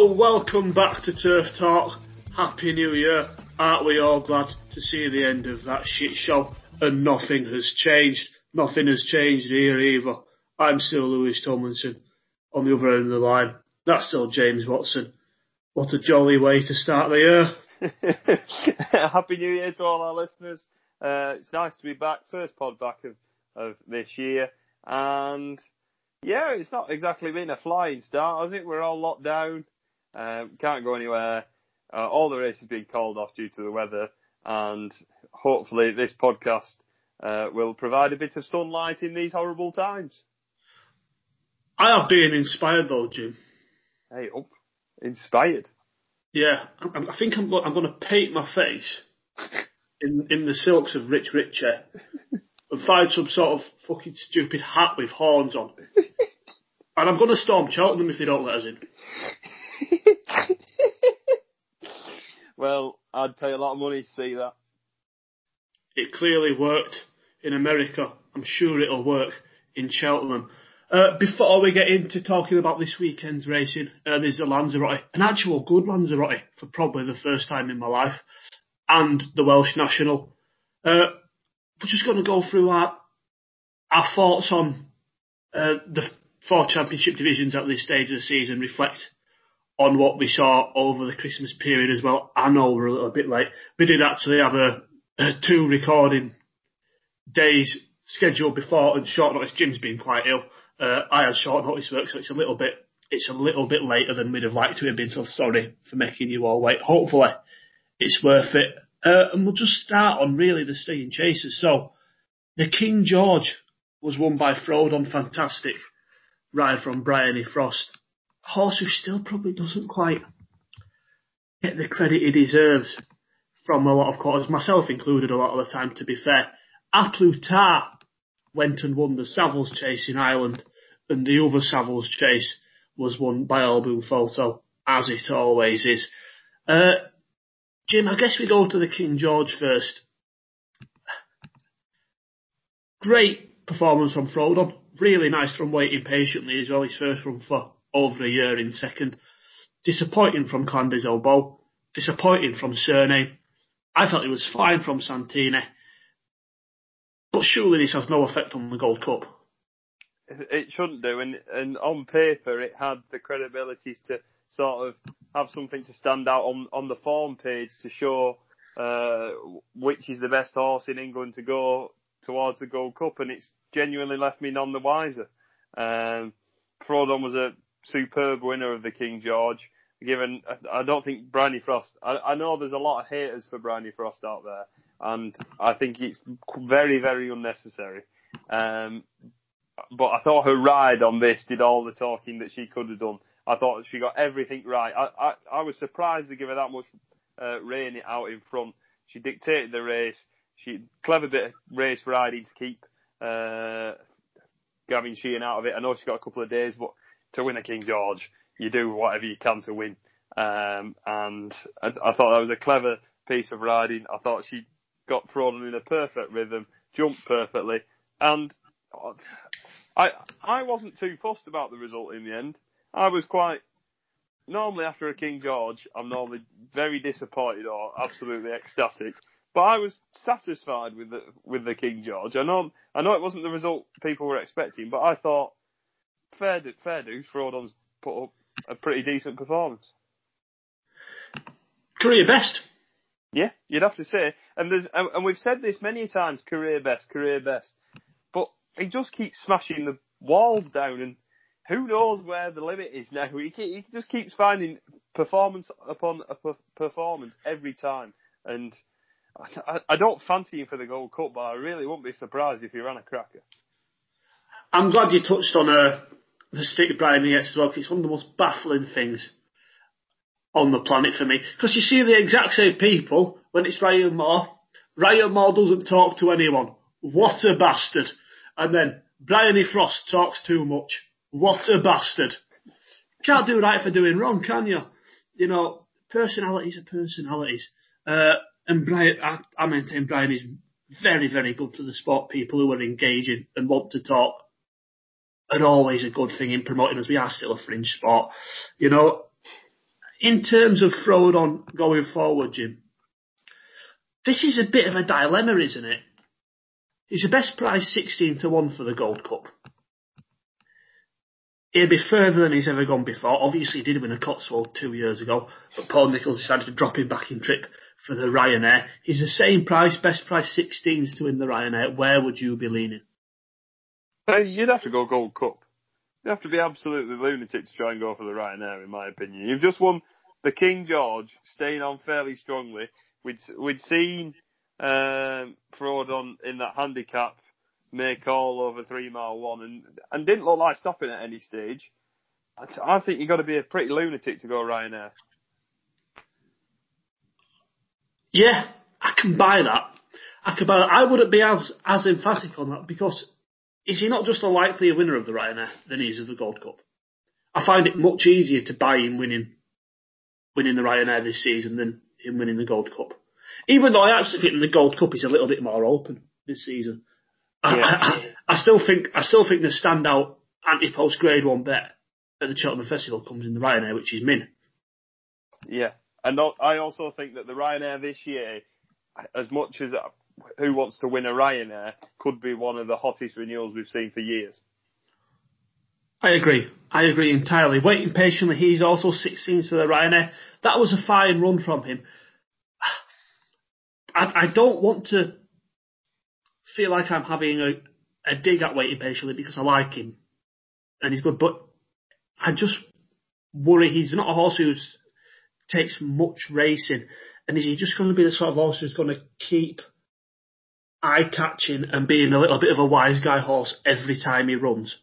Welcome back to Turf Talk. Happy New Year. Aren't we all glad to see the end of that shit show? And nothing has changed. Nothing has changed here either. I'm still Lewis Tomlinson. On the other end of the line, that's still James Watson. What a jolly way to start the year. Happy New Year to all our listeners. Uh, it's nice to be back. First pod back of, of this year. And yeah, it's not exactly been a flying start, has it? We're all locked down. Um, can't go anywhere. Uh, all the races being called off due to the weather. And hopefully this podcast uh, will provide a bit of sunlight in these horrible times. I have been inspired though, Jim. Hey, up. Inspired. Yeah, I, I think I'm, go- I'm going to paint my face in in the silks of Rich Ricci and find some sort of fucking stupid hat with horns on. and I'm going to storm Cheltenham if they don't let us in. Well, I'd pay a lot of money to see that. It clearly worked in America. I'm sure it'll work in Cheltenham. Uh, before we get into talking about this weekend's racing, uh, there's a Lanzarote, an actual good Lanzarote for probably the first time in my life, and the Welsh National. Uh, we're just going to go through our our thoughts on uh, the four championship divisions at this stage of the season, reflect on what we saw over the Christmas period as well. I know we're a little bit late. We did actually have a, a two recording days scheduled before and short notice. Jim's been quite ill. Uh, I had short notice work, so it's a little bit it's a little bit later than we'd have liked to have been. So sorry for making you all wait. Hopefully, it's worth it. Uh, and we'll just start on really the staying chasers. So the King George was won by Frodon. Fantastic ride from Bryony Frost. Horse who still probably doesn't quite get the credit he deserves from a lot of quarters, myself included a lot of the time to be fair. A Plus Tard went and won the Savills chase in Ireland and the other Savills chase was won by Al Boum Photo, as it always is. Uh, Jim, I guess we go to the King George first. Great performance from Frodon. Really nice from waiting patiently as well. His first run for over a year in second. Disappointing from Clan des Obeaux. Disappointing from Cyrname. I felt it was fine from Santini. But surely this has no effect on the Gold Cup. It shouldn't do, and, and on paper it had the credibility to sort of have something to stand out on, on the form page to show uh, which is the best horse in England to go towards the Gold Cup, and it's genuinely left me none the wiser. Um, Frodon was a superb winner of the King George. Given, I don't think Bryony Frost. I, I know there's a lot of haters for Bryony Frost out there, and I think it's very, very unnecessary. Um, but I thought her ride on this did all the talking that she could have done. I thought she got everything right. I, I, I was surprised to give her that much uh, rein out in front. She dictated the race. She clever bit of race riding to keep uh, Gavin Sheehan out of it. I know she got a couple of days, but to win a King George, you do whatever you can to win. Um, and I, I thought that was a clever piece of riding. I thought she got thrown in a perfect rhythm, jumped perfectly, and I I wasn't too fussed about the result in the end. I was quite normally after a King George, I'm normally very disappointed or absolutely ecstatic. But I was satisfied with the with the King George. I know I know it wasn't the result people were expecting, but I thought fair do, fair dues. Frodon's put up a pretty decent performance. Career best. Yeah, you'd have to say. And there's, and, and we've said this many times, career best, career best. But he just keeps smashing the walls down and who knows where the limit is now. He, he just keeps finding performance upon a performance every time. And I, I don't fancy him for the Gold Cup, but I really wouldn't be surprised if he ran a cracker. I'm glad you touched on uh, the stick of Bryony gets as well, it's one of the most baffling things on the planet for me. Because you see the exact same people when it's Ryan Moore. Ryan Moore doesn't talk to anyone. What a bastard. And then Bryony Frost talks too much. What a bastard. Can't do right for doing wrong, can you? You know, personalities are personalities. Uh, and Bryony, I, I maintain Bryony is very, very good for the sport. People who are engaging and want to talk are always a good thing in promoting us. We are still a fringe sport. You know, in terms of Frodon going forward, Jim, this is a bit of a dilemma, isn't it? He's the best price 16 to 1 for the Gold Cup. He'll be further than he's ever gone before. Obviously, he did win a Cotswold two years ago, but Paul Nicholls decided to drop him back in trip for the Ryanair. He's the same price, best price 16s to win the Ryanair. Where would you be leaning? You'd have to go Gold Cup. You'd have to be absolutely lunatic to try and go for the Ryanair, in my opinion. You've just won the King George, staying on fairly strongly. We'd we'd seen um, Frodon in that handicap make all over three mile one, and and didn't look like stopping at any stage. I, I think you've got to be a pretty lunatic to go Ryanair. Yeah, I can buy that. I can buy that. I wouldn't be as as emphatic on that because is he not just a likelier winner of the Ryanair than he is of the Gold Cup? I find it much easier to buy him winning winning the Ryanair this season than him winning the Gold Cup. Even though I actually think the Gold Cup is a little bit more open this season. Yeah. I, I, I, still think I still think the standout anti post grade one bet at the Cheltenham Festival comes in the Ryanair, which is Min. Yeah, and I also think that the Ryanair this year, as much as who wants to win a Ryanair, could be one of the hottest renewals we've seen for years. I agree. I agree entirely. Waiting patiently, he's also 16th for the Ryanair. That was a fine run from him. I, I don't want to feel like I'm having a, a dig at waiting patiently because I like him and he's good, but I just worry he's not a horse who takes much racing, and is he just going to be the sort of horse who's going to keep eye catching and being a little bit of a wise guy horse every time he runs?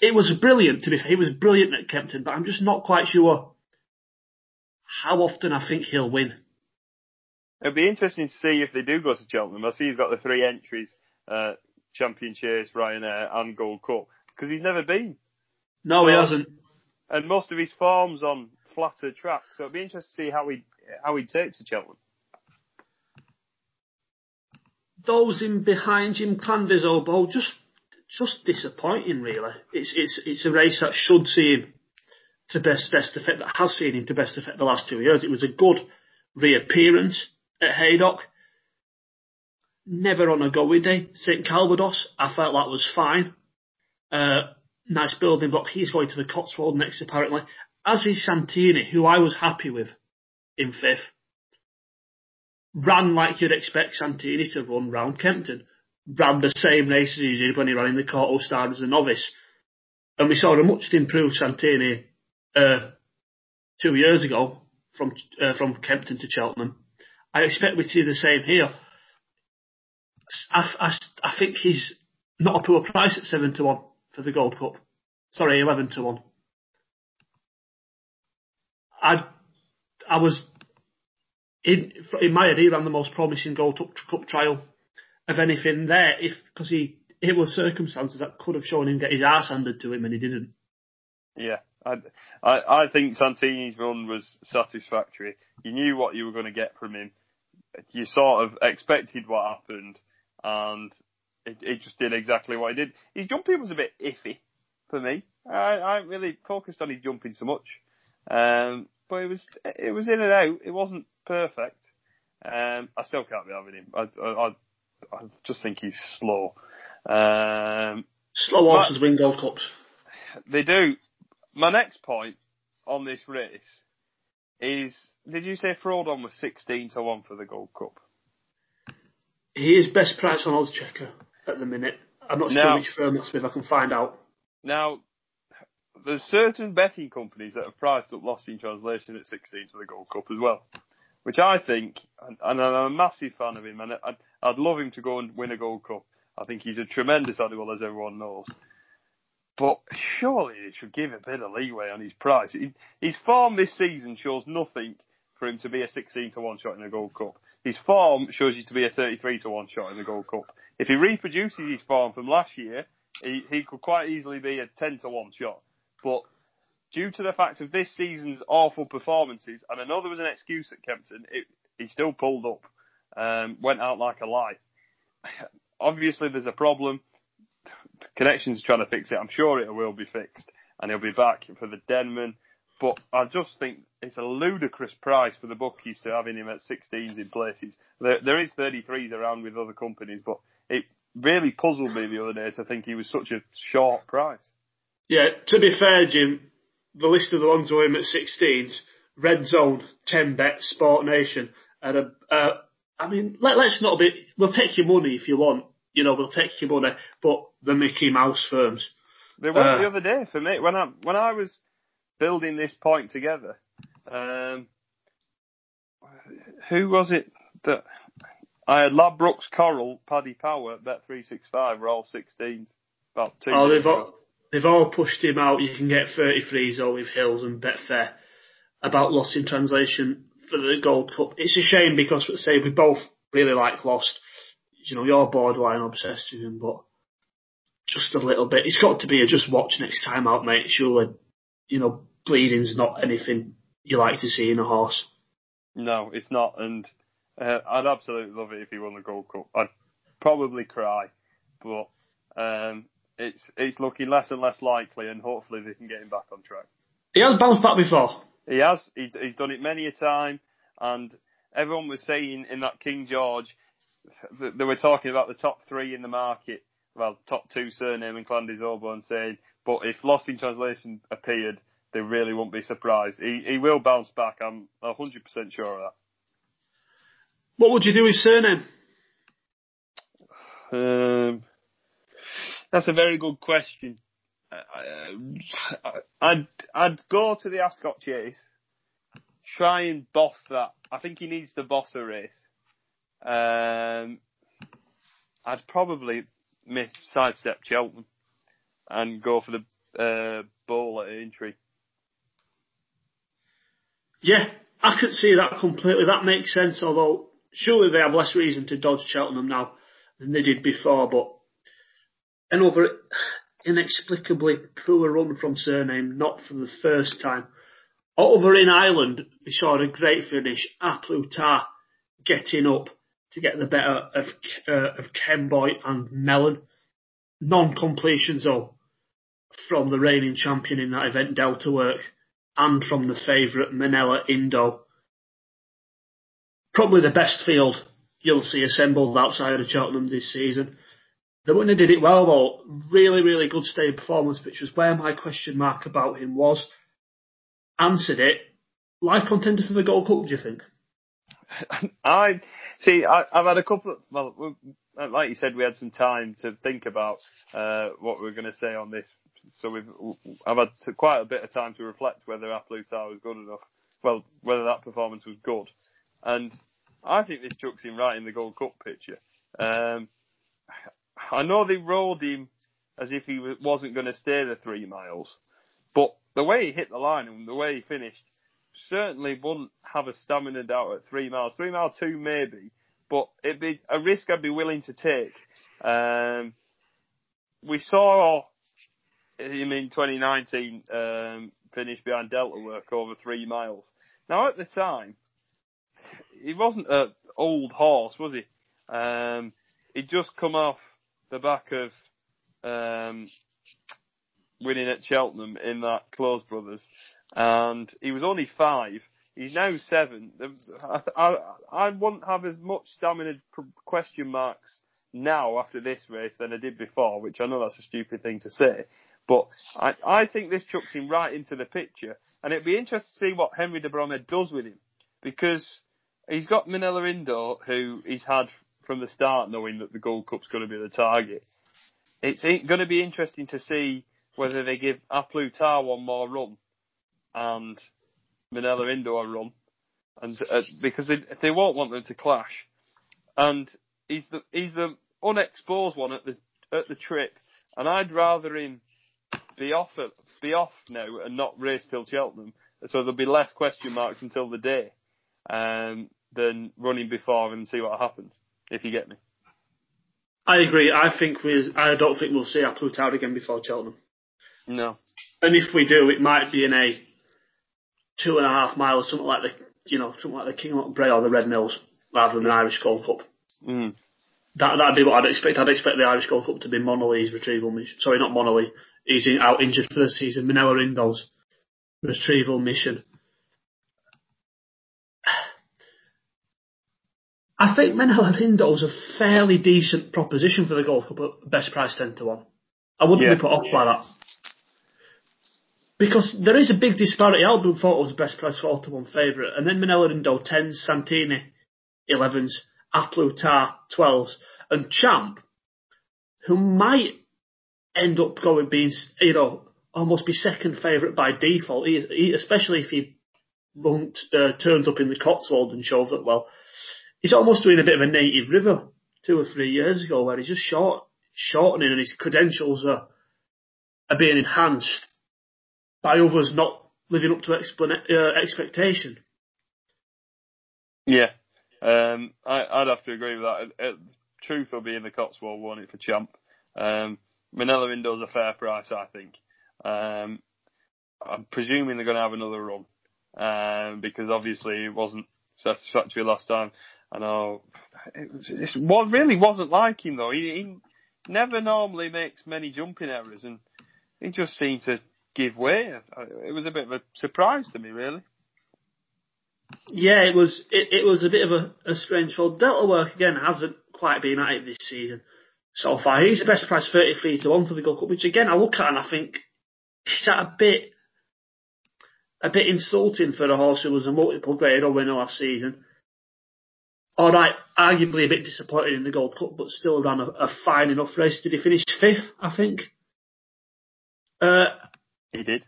It was brilliant to be fair. He was brilliant at Kempton, but I'm just not quite sure how often I think he'll win. It'll be interesting to see if they do go to Cheltenham. I see he's got the three entries, uh, Champion Chase, Ryanair and Gold Cup, because he's never been. No, so, he hasn't. And most of his form's on flatter tracks, so it'll be interesting to see how he how he takes to Cheltenham. Those in behind Jim Clan des Obeaux, just just disappointing really. It's it's it's a race that should see him to best best effect that has seen him to best effect the last two years. It was a good reappearance at Haydock. Never on a go day. St Calvados, I felt that was fine. Uh, nice building block. He's going to the Cotswold next apparently. As is Santini, who I was happy with in fifth. Ran like you'd expect Santini to run round Kempton. Ran the same race as he did when he ran in the Kauto Star as a novice. And we saw a much improved Santini uh, two years ago from uh, from Kempton to Cheltenham. I expect we see the same here. I, I, I think he's not a poor price at 7 to 1 for the Gold Cup. Sorry, 11 to 1. I, I was, in, in my he ran the most promising Gold Cup trial of anything there, if, because he, it was circumstances that could have shown him get his ass handed to him and he didn't. Yeah, I, I, I think Santini's run was satisfactory. You knew what you were going to get from him you sort of expected what happened, and it, it just did exactly what he did. His jumping was a bit iffy for me. I, I really focused on his jumping so much, um, but it was it was in and out. It wasn't perfect. Um, I still can't be having him. I, I, I just think he's slow. Um, slow horses win Gold Cups. They do. My next point on this race is did you say Frodon was 16 to 1 for the Gold Cup? He is best price on Oddschecker at the minute. I'm not now, sure which firm that's with. I can find out. Now, there's certain betting companies that have priced up Lost in Translation at 16 for the Gold Cup as well, which I think, and, I'm a massive fan of him, and I'd, I'd love him to go and win a Gold Cup. I think he's a tremendous animal, as everyone knows. But surely they should give a bit of leeway on his price. His form this season shows nothing for him to be a 16 to 1 shot in the Gold Cup. His form shows you to be a 33 to 1 shot in the Gold Cup. If he reproduces his form from last year, he, he could quite easily be a 10 to 1 shot. But due to the fact of this season's awful performances, and I know there was an excuse at Kempton, it, he still pulled up, um, went out like a light. Obviously, there's a problem. Connections trying to fix it. I'm sure it will be fixed, and he'll be back for the Denman But I just think it's a ludicrous price for the bookies to having him at 16s in places. There, there is 33s around with other companies, but it really puzzled me the other day to think he was such a short price. Yeah, to be fair, Jim, the list of the ones who him at 16s, Red Zone, 10 Bet, Sport Nation, and a, uh, I mean, let, let's not be, we'll take your money if you want, you know, we'll take your money, but the Mickey Mouse firms. They were uh, the other day for me, when I, when I was building this point together, um, who was it that I had Ladbrokes, Coral, Paddy Power, Bet365 were all 16s. About two oh, they've all, they've all pushed him out. You can get 33s all with Hills and Betfair about Lost in Translation for the Gold Cup. It's a shame because, say, we both really like Lost. You know, you're borderline obsessed with him, but just a little bit. It's got to be a just watch next time out, mate. Surely, you know, bleeding's not anything you like to see in a horse. No, it's not, and uh, I'd absolutely love it if he won the Gold Cup. I'd probably cry, but um, it's it's looking less and less likely, and hopefully they can get him back on track. He has bounced back before. He has. He's, he's done it many a time, and everyone was saying in that King George, they were talking about the top three in the market. Well, top two Cyrname and Clan des Obeaux, saying, but if Lost in Translation appeared, they really won't be surprised. He he will bounce back. I'm hundred percent sure of that. What would you do with Cyrname? Um, that's a very good question. I'd I'd go to the Ascot Chase, try and boss that. I think he needs to boss a race. Um, I'd probably miss sidestep Cheltenham and go for the uh, bowl at Aintree. Yeah, I could see that completely. That makes sense. Although surely they have less reason to dodge Cheltenham now than they did before. But another inexplicably poor run from Cyrname, not for the first time. Over in Ireland, we saw a great finish. A getting up to get the better of uh, of Kemboy and Mellon. Non-completions though from the reigning champion in that event, Delta Work, and from the favourite Minella Indo. Probably the best field you'll see assembled outside of Cheltenham this season. The winner did it well though. Really, really good staying performance, which was where my question mark about him was. Answered it. Life contender for the Gold Cup, do you think? I see. I, have had a couple. Of, well, like you said, we had some time to think about uh, what we are going to say on this. So we've I've had to, quite a bit of time to reflect whether A Plus Tard was good enough. Well, whether that performance was good, and I think this chucks him right in the Gold Cup picture. Um, I know they rolled him as if he wasn't going to stay the three miles, but the way he hit the line and the way he finished certainly wouldn't have a stamina doubt at three miles. Three mile two maybe, but it'd be a risk I'd be willing to take. Um, we saw him in 2019 um, finish behind Delta Work over three miles. Now at the time, he wasn't an old horse, was he? Um, he'd just come off the back of um, winning at Cheltenham in that Close Brothers, and he was only five. He's now seven. I, I, I wouldn't have as much stamina question marks now after this race than I did before, which I know that's a stupid thing to say. But I, I think this chucks him right into the picture, and it'd be interesting to see what Henry de Bromhead does with him, because he's got Minella Indo, who he's had from the start knowing that the Gold Cup's going to be the target. It's going to be interesting to see whether they give A Plus Tard one more run and Minella Indo a run, and uh, because they, they won't want them to clash. And he's the he's the unexposed one at the at the trip, and I'd rather him be off at, be off now and not race till Cheltenham, so there'll be less question marks until the day, um, than running before and see what happens if you get me. I agree. I think we. I don't think we'll see A Plus Tard again before Cheltenham. No. And if we do, it might be in a two and a half miles, something like the you know something like the Kinloch Brae or the Red Mills, rather than the Irish Gold Cup. Mm. That that'd be what I'd expect. I'd expect the Irish Gold Cup to be Monalee's retrieval mission. Sorry, not Monalee. He's in, out injured for the season. Minella Indo's retrieval mission. I think Minella Indo is a fairly decent proposition for the Gold Cup at best price 10 to 1. I wouldn't Yeah. be put off by that. Because there is a big disparity. Al Boum was best price 4 to 1 favourite, and then Minella Indo 10s, Santini 11s, A Plus Tard 12s, and Champ, who might end up going being, you know, almost be second favourite by default, he, he, especially if he uh, turns up in the Cotswold and shows up well. He's almost doing a bit of a native river two or three years ago where he's just short, shortening and his credentials are, are being enhanced by others not living up to uh, expectation. Yeah, um, I, I'd have to agree with that. Uh, Truth will be in the Cotswold, won't it, for Champ? Um, Minella Indo's a fair price, I think. Um, I'm presuming they're going to have another run um, because obviously it wasn't satisfactory last time. I know it, was, it was, really wasn't like him though. He, he never normally makes many jumping errors, and he just seemed to give way. It was a bit of a surprise to me, really. Yeah, it was it, it was a bit of a, a strange fall. Delta Work again hasn't quite been at it this season so far. He's the best price thirty three to one for the Gold Cup, which again I look at and I think is that a bit a bit insulting for a horse who was a multiple grade winner last season. All right, arguably a bit disappointed in the Gold Cup, but still ran a, a fine enough race. Did he finish fifth? I think. Uh, He did.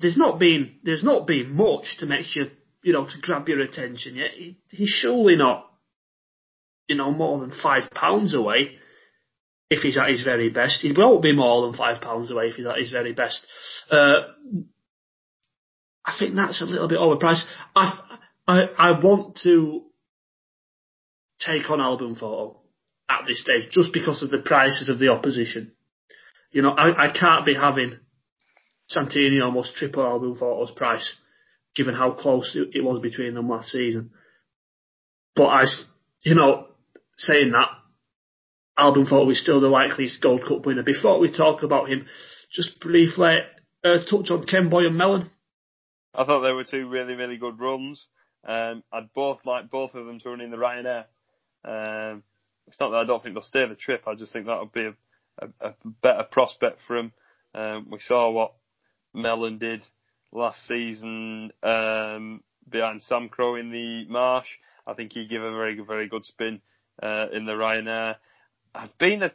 there's not been there's not been much to make you you know to grab your attention yet. He, he's surely not you know more than five pounds away if he's at his very best. He won't be more than five pounds away if he's at his very best. Uh, I think that's a little bit overpriced. I I I want to take on Al Boum Photo at this stage just because of the prices of the opposition. You know, I, I can't be having Santini almost triple Al Boum Photo's price, given how close it, was between them last season. But I, you know, saying that, Al Boum Photo is still the likeliest Gold Cup winner. Before we talk about him, just briefly uh, touch on Kemboy and Mellon. I thought they were two really, really good runs. Um, I'd both like both of them to run in the Ryanair. Um, it's not that I don't think they'll stay the trip. I just think that would be a, a, a better prospect for them. Um, we saw what Mellon did last season um, behind Samcro in the Marsh. I think he gave a very, very good spin uh, in the Ryanair. I've been a,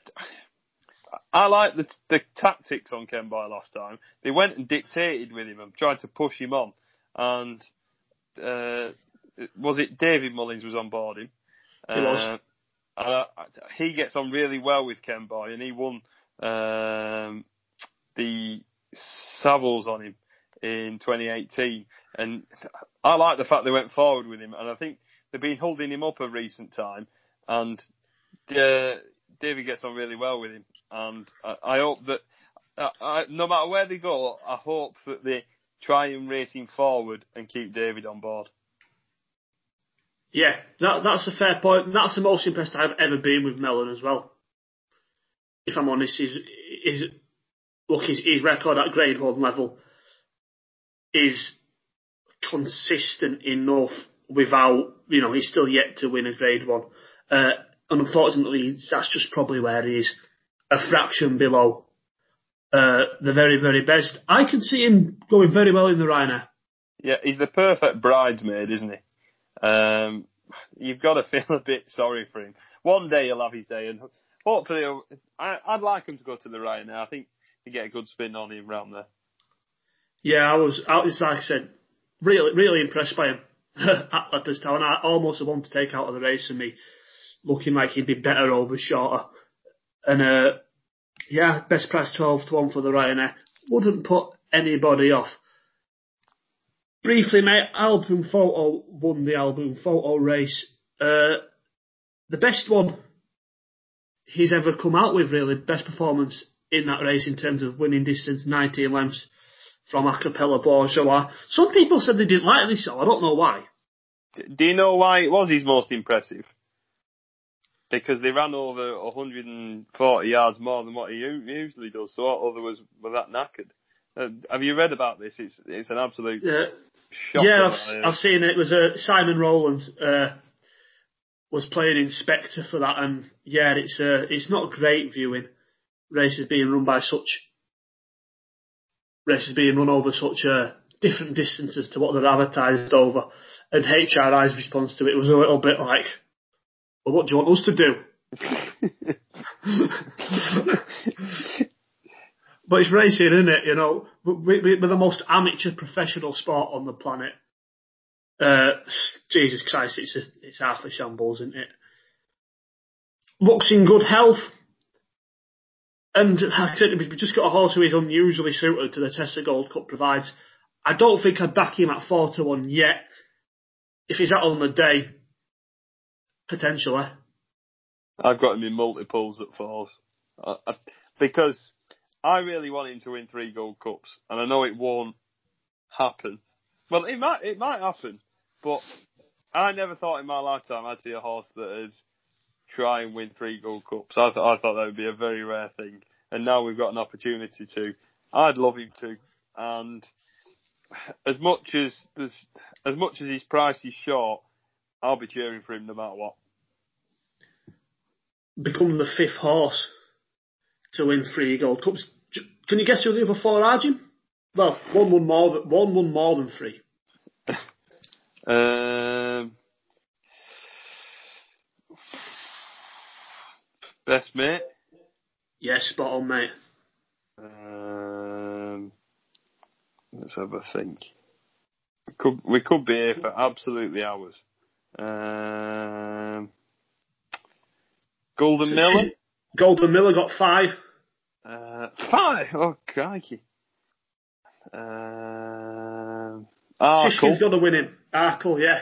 I like the the tactics on Kemboy last time. They went and dictated with him and tried to push him on. And uh, was it David Mullins was on board him? He was. Uh, he gets on really well with Kemboy, and he won um, the Savills on him in 2018. And I like the fact they went forward with him, and I think they've been holding him up a recent time. And uh, David gets on really well with him, and I, I hope that I, no matter where they go, I hope that they try and race him forward and keep David on board. Yeah, that, that's a fair point. That's the most impressed I've ever been with Mellon as well. If I'm honest, his, his look, his, his record at grade one level is consistent enough without, you know, he's still yet to win a grade one. Uh, and unfortunately, that's just probably where he is, a fraction below uh, the very, very best. I can see him going very well in the Ryanair. Yeah, he's the perfect bridesmaid, isn't he? Um, you've got to feel a bit sorry for him. One day he'll have his day, and hopefully, I, I'd like him to go to the Ryanair. I think you get a good spin on him round there. Yeah, I was, I was like I said, really, really impressed by him at Leopardstown. I almost want to take out of the race and me looking like he'd be better over shorter. And, uh, yeah, best price 12 to 1 for the Ryanair. Wouldn't put anybody off. Briefly, mate, Al Boum Photo won the Al Boum Photo race. Uh, the best one he's ever come out with, really. Best performance in that race in terms of winning distance, 19 lengths from Acapella Bourgeois. Some people said they didn't like this, so I don't know why. Do you know why it was his most impressive? Because they ran over 140 yards more than what he usually does, so others was, were that knackered. Uh, have you read about this? It's it's an absolute Yeah, yeah, I've, I've seen it. It was uh, Simon Rowland uh, was playing inspector for that, and yeah, it's uh, it's not great viewing races being run by such races being run over such uh, different distances to what they're advertised over. And HRI's response to it was a little bit like, "Well, what do you want us to do?" But it's racing, isn't it? You know, we, we, we're the most amateur professional sport on the planet. Uh, Jesus Christ, it's a, it's half a shambles, isn't it? Looks in good health. And I said, we've just got a horse who is unusually suited to the Tessa Gold Cup provides. I don't think I'd back him at 4 to 1 yet. If he's out on the day, potentially. I've got him in multiples at fours I, I, because I really want him to win three Gold Cups, and I know it won't happen. Well, it might it might happen, but I never thought in my lifetime I'd see a horse that would try and win three Gold Cups. I thought I thought that would be a very rare thing, and now we've got an opportunity to. I'd love him to, and as much as as much as his price is short, I'll be cheering for him no matter what. Become the fifth horse to win three Gold Cups. Can you guess who the other four are, Jim? Well, one won more than, one won more than three. Um, best mate. Yes, spot on, mate. Um, let's have a think. We could we could be here for absolutely hours. Um, Golden Miller. Golden Miller got five. Uh, five. Oh crikey. Um, Shishkin's got to win him. Arkle, yeah.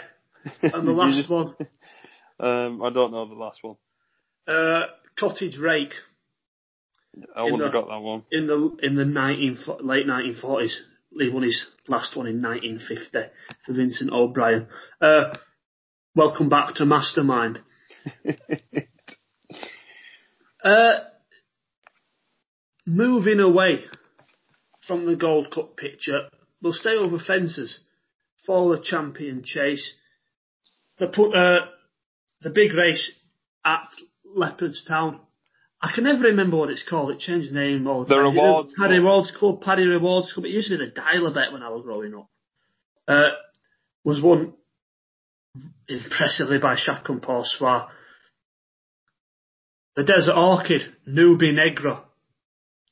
And the last just- one, Um, I don't know the last one. uh, Cottage Rake I wouldn't have got that one. in the in the 19, late 1940s. He won his last one in 1950 for Vincent O'Brien. Uh, welcome back to Mastermind. Uh, moving away from the Gold Cup picture, we'll stay over fences for the champion chase. Put uh, the big race at Leopardstown. I can never remember what it's called. It changed name all the, The time. Rewards Paddy. Rewards Club, Paddy Rewards Club. It used to be the Dial-a-Bet when I was growing up. Uh, was won impressively by Chacun Pour Soi. The Desert Orchid, Nube Negra,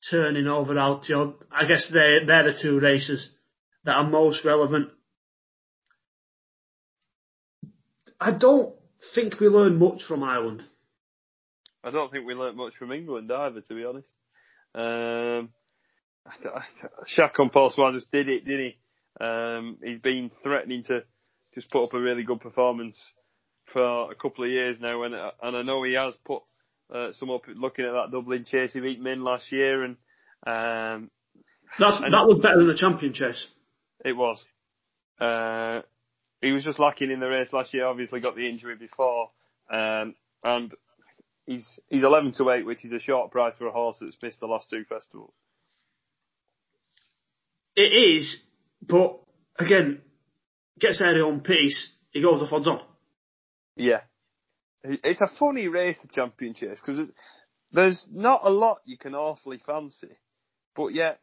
turning over Altior. I guess they they're the two races that are most relevant. I don't think we learned much from Ireland. I don't think we learnt much from England either, to be honest. Um, Chacun Pour Soi just did it, didn't he? Um, he's been threatening to just put up a really good performance for a couple of years now, and and I know he has put uh, some up looking at that Dublin chase he beat Min last year, and um, That's, And- that was better than the champion chase. it was. Uh, he was just lacking in the race last year. Obviously, got the injury before, um, and he's he's eleven to eight, which is a short price for a horse that's missed the last two festivals. It is, but again, gets their own piece. He goes off on. Yeah, it's a funny race, the champion chase, because there's not a lot you can awfully fancy, but yet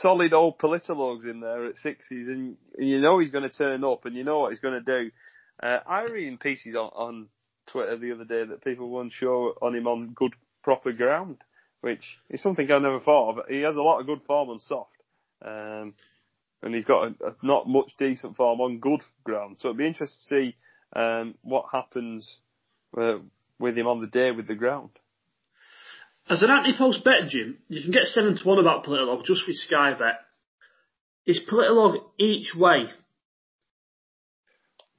solid old Politologue's in there at sixties, and you know he's going to turn up, and you know what he's going to do. Uh, I read pieces on, on Twitter the other day that people weren't sure on him on good proper ground, which is something I never thought of. He has a lot of good form on soft. Um, and he's got a, a not much decent form on good ground. So it'd be interesting to see um, what happens uh, with him on the day with the ground. As an anti-post bet, Jim, you can get 7 to 1 about Politologue just with Sky Bet. Is Politologue each way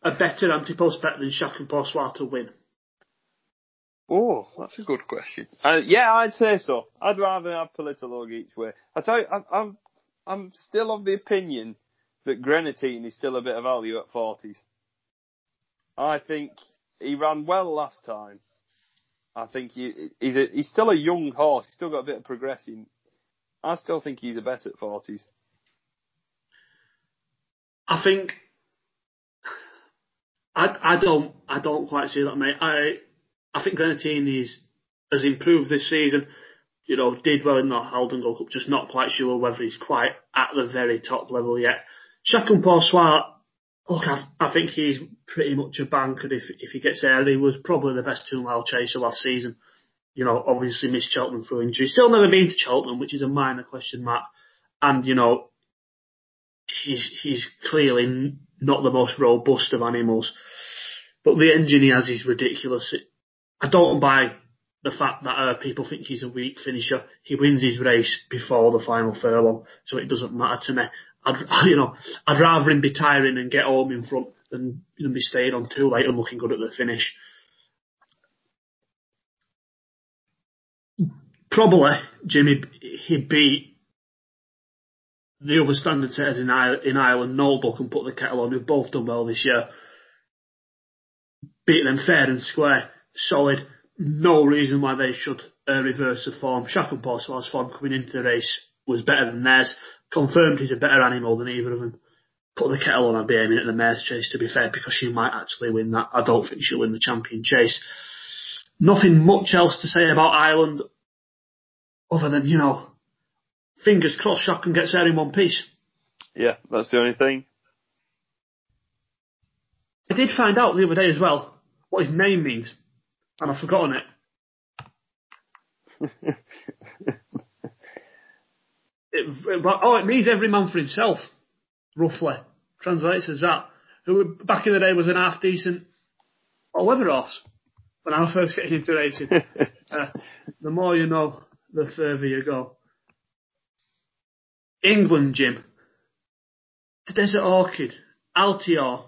a better anti-post bet than Chacun Pour Soi to win? Oh, that's a good question. Uh, yeah, I'd say so. I'd rather have Politologue each way. I tell you, I'm, I'm, I'm still of the opinion that Greaneteen is still a bit of value at 40s. I think he ran well last time. I think he, he's a, he's still a young horse. He's still got a bit of progressing. I still think he's a bet at forties. I think I I don't I don't quite see that, mate. I I think Greaneteen has improved this season. You know, did well in the Haldon Gold Cup, just not quite sure whether he's quite at the very top level yet. Chacun Pour Soi, look, I, I think he's pretty much a bank, and if if he gets there, he was probably the best two mile chaser last season. You know, obviously missed Cheltenham through injury. Still never been to Cheltenham, which is a minor question mark. And you know, he's he's clearly not the most robust of animals, but the engine he has is ridiculous. I don't buy the fact that uh, people think he's a weak finisher. He wins his race before the final furlong, so it doesn't matter to me. I'd you know I'd rather him be tiring and get home in front than be staying on too late and looking good at the finish. Probably Jimmy he beat the other standard setters in, in Ireland, Noble and put the kettle on, who've both done well this year. Beat them fair and square, solid. No reason why they should uh, reverse the form. Pour Soi's form coming into the race was better than theirs. Confirmed he's a better animal than either of them. Put the kettle on, I'd be aiming at the mare's chase to be fair, because she might actually win that. I don't think she'll win the champion chase. Nothing much else to say about Ireland, other than, you know, fingers crossed Shotgun gets there in one piece. Yeah, that's the only thing. I did find out the other day as well what his name means, and I've forgotten it. it, oh, it means every man for himself, roughly. Translates as that. Who back in the day was an half decent or weather horse when I was first getting into racing. uh, the more you know, the further you go. England, Jim. The Desert Orchid, Altior,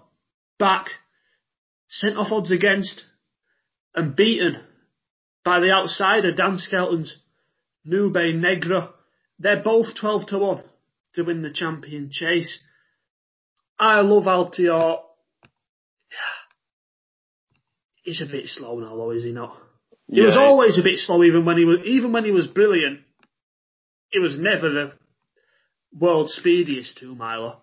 back, sent off odds against, and beaten by the outsider Dan Skelton's Nube Negra. They're both 12 to 1 to win the champion chase. I love Altior. He's a bit slow now though, is he not? He yeah. was always a bit slow even when he was, even when he was brilliant. He was never the world's speediest two miler.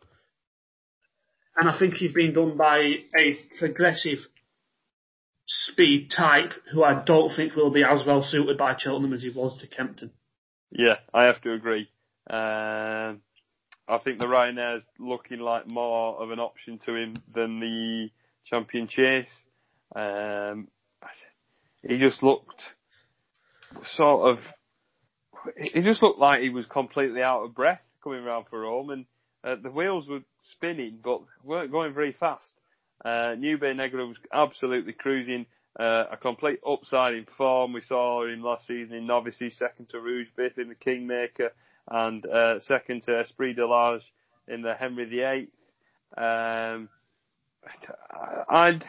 And I think he's been done by a progressive speed type who I don't think will be as well suited by Cheltenham as he was to Kempton. Yeah, I have to agree. Um, I think the Ryanair's looking like more of an option to him than the Champion Chase. Um, he just looked sort of, he just looked like he was completely out of breath coming round for home, and uh, the wheels were spinning, but weren't going very fast. Uh, Nube Negra was absolutely cruising, uh, a complete upside in form. We saw him last season in Novices, second to Rouge Vif in the Kingmaker, and uh, second to Esprit du Large in the Henry VIII. Um, I,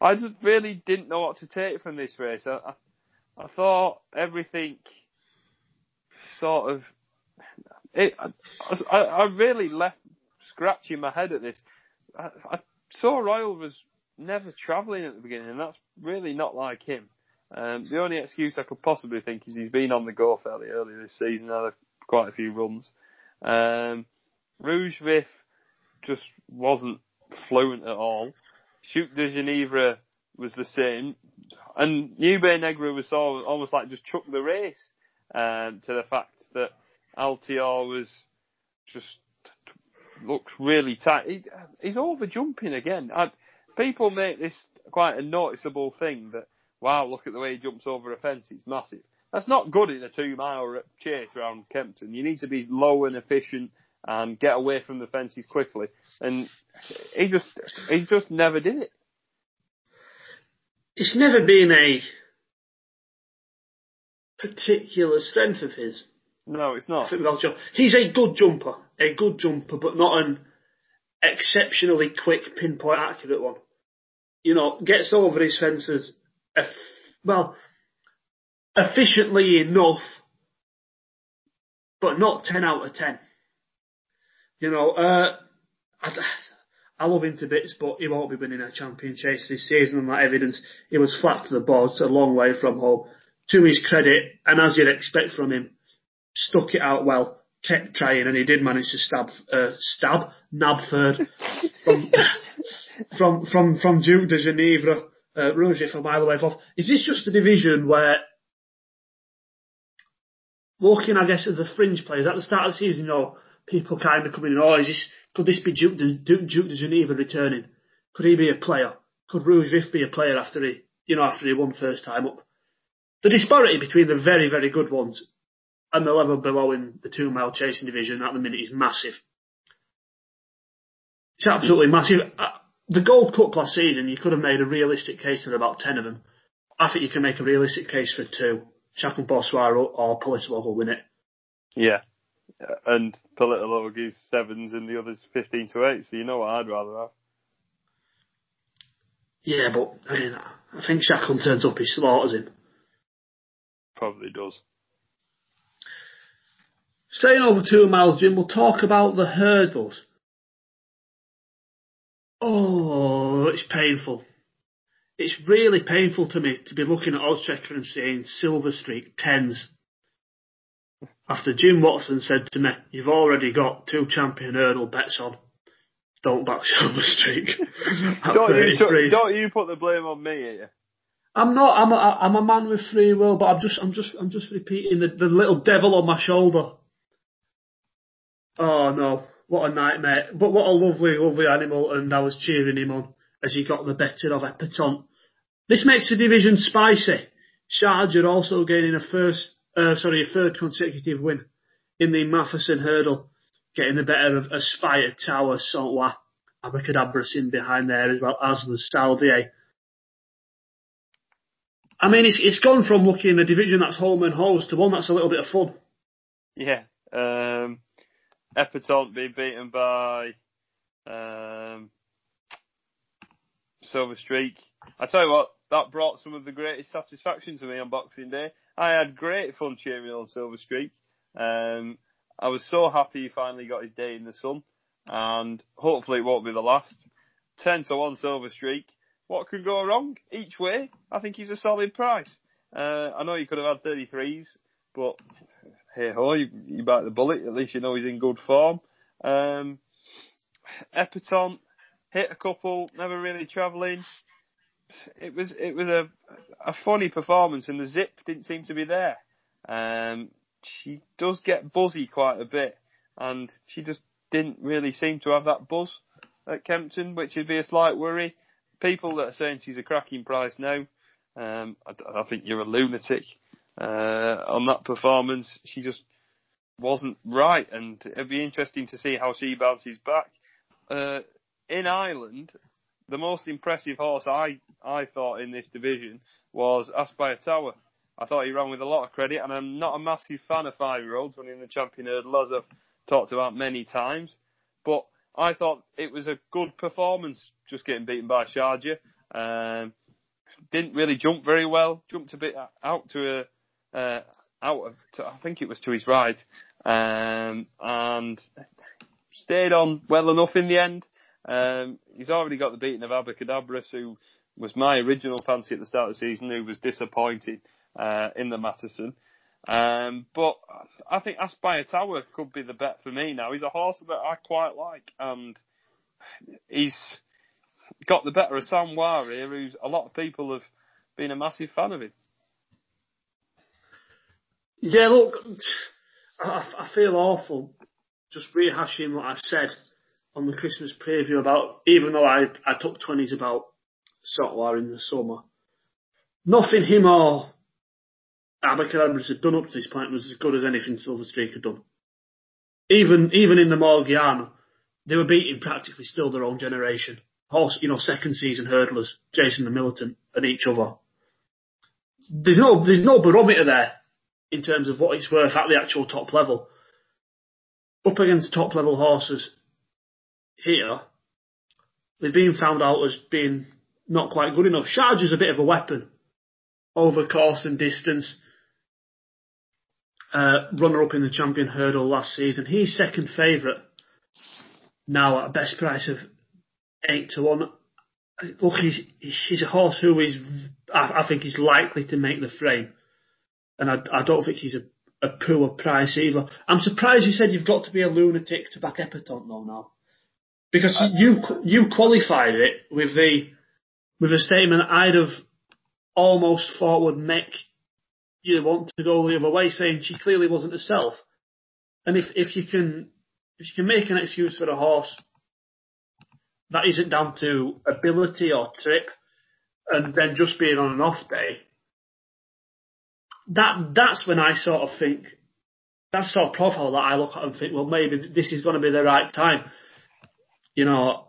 I just really didn't know what to take from this race. I, I, I thought everything sort of it, I, I really left scratching my head at this. I, I Sceau Royal was never travelling at the beginning, and that's really not like him. Um, the only excuse I could possibly think is he's been on the go fairly early this season, had quite a few runs. Um, Rouge Vif just wasn't fluent at all. Duc des Genievres was the same, and Nube Negra was almost like just chucked the race um, to the fact that Altior was just looks really tight. He, he's over jumping again. I, people make this quite a noticeable thing that wow, look at the way he jumps over a fence. It's massive. That's not good in a two mile chase around Kempton. You need to be low and efficient and get away from the fences quickly. And he just he just never did it. It's never been a particular strength of his. No, it's not. He's a good jumper, a good jumper, but not an exceptionally quick, pinpoint accurate one. You know, gets over his fences, well, efficiently enough, but not 10 out of 10. You know, uh, I, I love him to bits, but he won't be winning a champion chase this season on that evidence. He was flat to the board, a long way from home. To his credit, and as you'd expect from him, stuck it out well, kept trying, and he did manage to stab, uh, stab, nab third from, from, from, from Duc des Genievres, uh, Rouge for mile away off. Is this just a division where looking, I guess, at the fringe players at the start of the season, you know, people kind of coming in, oh, is this, could this be Duke, Duke, Duc des Genievres returning? Could he be a player? Could Rouge Vif be a player after he, you know, after he won first time up? The disparity between the very, very good ones and the level below in the two mile chasing division at the minute is massive. It's absolutely massive. Uh, the Gold Cup last season, you could have made a realistic case for about 10 of them. I think you can make a realistic case for two. Chacun pour soi or Politologue will win it. Yeah. And Politologue is sevens and the others 15 to 8, so you know what I'd rather have. Yeah, but I mean, I think Chacun turns up, he slaughters him. Probably does. Staying over two miles, Jim, we'll talk about the hurdles. Oh, it's painful. It's really painful to me to be looking at Oddschecker and seeing Silver Streak tens. After Jim Watson said to me, you've already got two champion hurdle bets on. Don't back Silver Streak. don't, you, don't you put the blame on me here. I'm not. I'm a, I'm a man with free will, but I'm just I'm just I'm just repeating the, the little devil on my shoulder. Oh no, what a nightmare! But what a lovely, lovely animal, and I was cheering him on as he got the better of Epatante. This makes the division spicy. Sharjah also gaining a first, uh, sorry, a third consecutive win in the Matheson hurdle, getting the better of Aspire Tower, Saint Roi, Abracadabra in behind there as well as the Saldier. I mean, it's, it's gone from looking a division that's home and hose to one that's a little bit of fun. Yeah. Um, Epatante being beaten by um, Silver Streak. I tell you what, that brought some of the greatest satisfaction to me on Boxing Day. I had great fun cheering on Silver Streak. Um, I was so happy he finally got his day in the sun, and hopefully it won't be the last. 10 to 1 Silver Streak. What could go wrong? Each way, I think he's a solid price. Uh, I know you could have had 33s, but hey ho, you, you bite the bullet. At least you know he's in good form. Um, Epatante hit a couple, never really travelling. It was it was a a funny performance, and the zip didn't seem to be there. Um, she does get buzzy quite a bit, and she just didn't really seem to have that buzz at Kempton, which would be a slight worry. People that are saying she's a cracking price now, um, I, I think you're a lunatic on that performance. She just wasn't right, and it'd be interesting to see how she bounces back. Uh, in Ireland, the most impressive horse I, I thought in this division was Aspire Tower. I thought he ran with a lot of credit, and I'm not a massive fan of five-year-olds running the champion hurdle, as I've talked about many times. But I thought it was a good performance, just getting beaten by Sharjah. Um, didn't really jump very well. Jumped a bit out to a uh, out of, to, I think it was to his right, um, and stayed on well enough in the end. Um, he's already got the beating of Abracadabra, who was my original fancy at the start of the season, who was disappointed uh, in the Matheson. Um, but I think Aspire Tower could be the bet for me now. He's a horse that I quite like, and he's got the better of Saint Roi here, who's a lot of people have been a massive fan of him. Yeah, look, I, I feel awful just rehashing what I said on the Christmas preview about, even though I, I took 20s about Saint Roi in the summer, nothing him or Abacadabras had done up to this point was as good as anything Silver Streak had done. Even, even in the Morgiana, they were beating practically still their own generation. Horse, you know, second season hurdlers, Jason the Militant and each other. There's no, there's no barometer there in terms of what it's worth at the actual top level. Up against top level horses here, they've been found out as being not quite good enough. Sharjah is a bit of a weapon over course and distance. Uh, runner up in the champion hurdle last season. He's second favourite now at a best price of eight to one. Look, he's he's a horse who is I, I think is likely to make the frame and I, I don't think he's a a poor price either. I'm surprised you said you've got to be a lunatic to back Epatante though now, because uh, you you qualified it with the with a statement I'd have almost thought would make you want to go the other way, saying she clearly wasn't herself. And if if you can if you can make an excuse for a horse that isn't down to ability or trip, and then just being on an off day, that that's when I sort of think that's sort of profile that I look at and think, well, maybe this is going to be the right time. You know,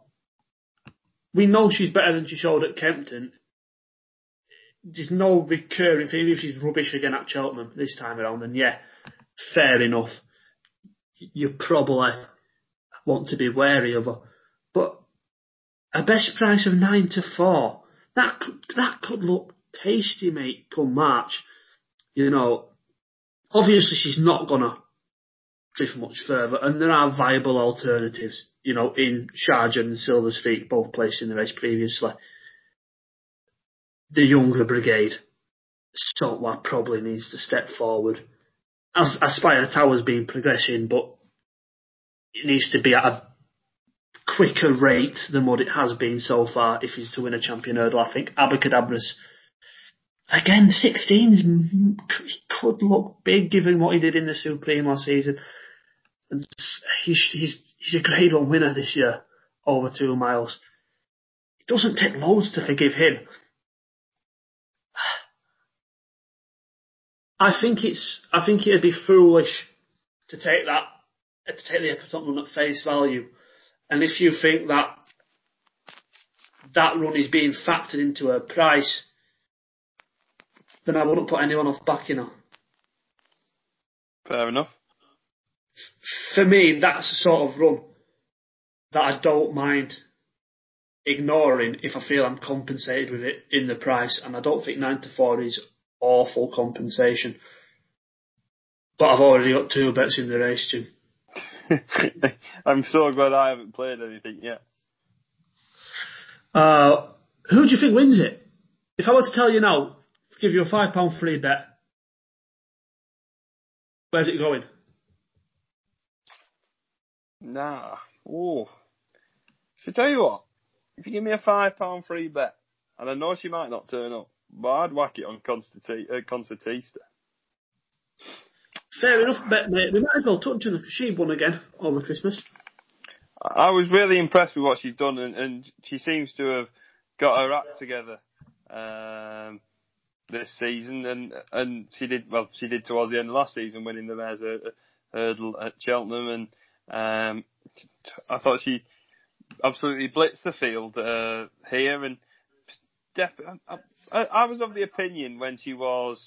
we know she's better than she showed at Kempton. There's no recurring thing. If she's rubbish again at Cheltenham this time around, then yeah, fair enough. You probably want to be wary of her. But a best price of nine to four, that that could look tasty, mate, come March. You know, obviously she's not gonna drift much further, and there are viable alternatives. You know, in Sharjah and Silver Streak, both placed in the race previously. The younger brigade, Saint Roi probably needs to step forward. As Aspire Tower's been progressing, but it needs to be at a quicker rate than what it has been so far if he's to win a champion hurdle. I think Abacadabras, again, 16s could look big given what he did in the Supreme last season. And he's, he's, he's a grade one winner this year, over two miles. It doesn't take loads to forgive him. I think it's, I think it'd be foolish to take that, to take the Epatante run at face value and if you think that that run is being factored into a price, then I wouldn't put anyone off back, backing her. Fair enough. For me, that's the sort of run that I don't mind ignoring if I feel I'm compensated with it in the price, and I don't think 9 to 4 is awful compensation. But I've already got two bets in the race, Jim. I'm so glad I haven't played anything yet. Uh, who do you think wins it? If I were to tell you now, give you a five pound free bet, where's it going? Nah. Oh. Should I tell you what? If you give me a five pound free bet, and I know she might not turn up, but I'd whack it on Concertista. Uh, Concertista. Fair enough, but mate, we might as well touch on her because she won again over Christmas. I was really impressed with what she's done, and, and she seems to have got her act together um, this season, and and she did well. She did towards the end of last season, winning the mares hurdle at Cheltenham, and um, I thought she absolutely blitzed the field uh, here, and def- I, I, I was of the opinion when she was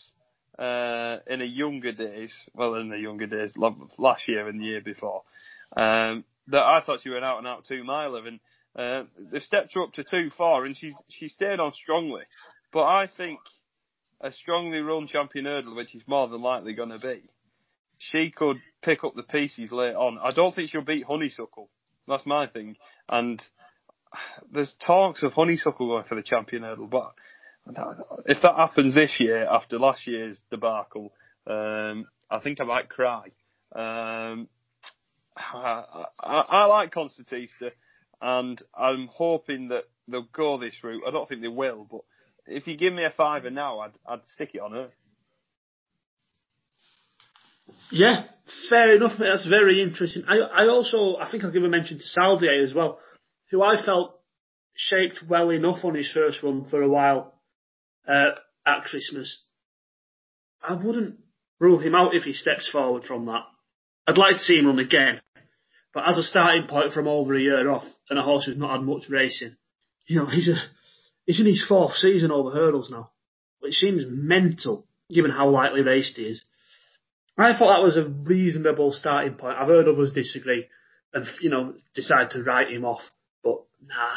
uh, in the younger days, well, in the younger days, last year and the year before, um, that I thought she went out and out two miler, and uh, they've stepped her up to two four, and she's she stayed on strongly. But I think a strongly run champion hurdle, which is more than likely going to be, she could pick up the pieces later on. I don't think she'll beat Honeysuckle. That's my thing. And there's talks of Honeysuckle going for the champion hurdle, but if that happens this year after last year's debacle, um, I think I might cry. Um, I, I, I, like Concertista, and I'm hoping that they'll go this route. I don't think they will, but if you give me a fiver now, I'd, I'd stick it on her. Yeah, fair enough. That's very interesting. I, I also, I think I'll give a mention to Saldier as well, who I felt shaped well enough on his first run for a while uh, at Christmas. I wouldn't rule him out if he steps forward from that. I'd like to see him run again, but as a starting point from over a year off and a horse who's not had much racing, you know, he's a he's in his fourth season over hurdles now, which seems mental given how lightly raced he is. I thought that was a reasonable starting point. I've heard others disagree and you know decide to write him off, but nah,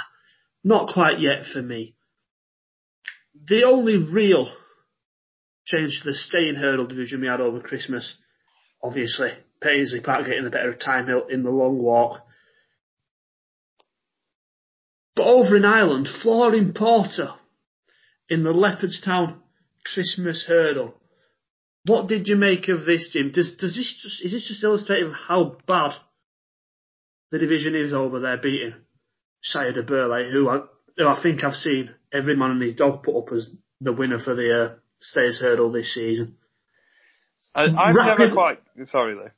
not quite yet for me. The only real change to the staying hurdle division we had over Christmas, obviously, Paisley Park getting a better time out in the long walk. But over in Ireland, Flooring Porter in the Leopardstown Christmas hurdle what did you make of this, Jim? Does does this just is this just illustrative of how bad the division is over there, beating Du Berlais, who I who I think I've seen every man and his dog put up as the winner for the uh, Stayers Hurdle this season. I, I've Rapid- never quite. Sorry, Lee.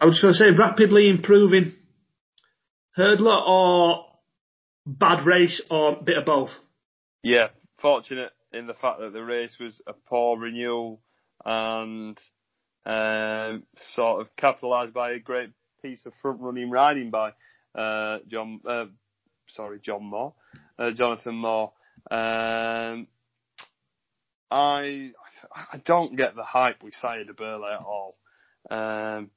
I was going to say rapidly improving hurdler or bad race or bit of both. Yeah, fortunate in the fact that the race was a poor renewal and um, sort of capitalised by a great piece of front running riding by uh, John. Uh, sorry, John Moore, uh, Jonathan Moore. Um, I I don't get the hype with Sire Du Berlais at all. Um,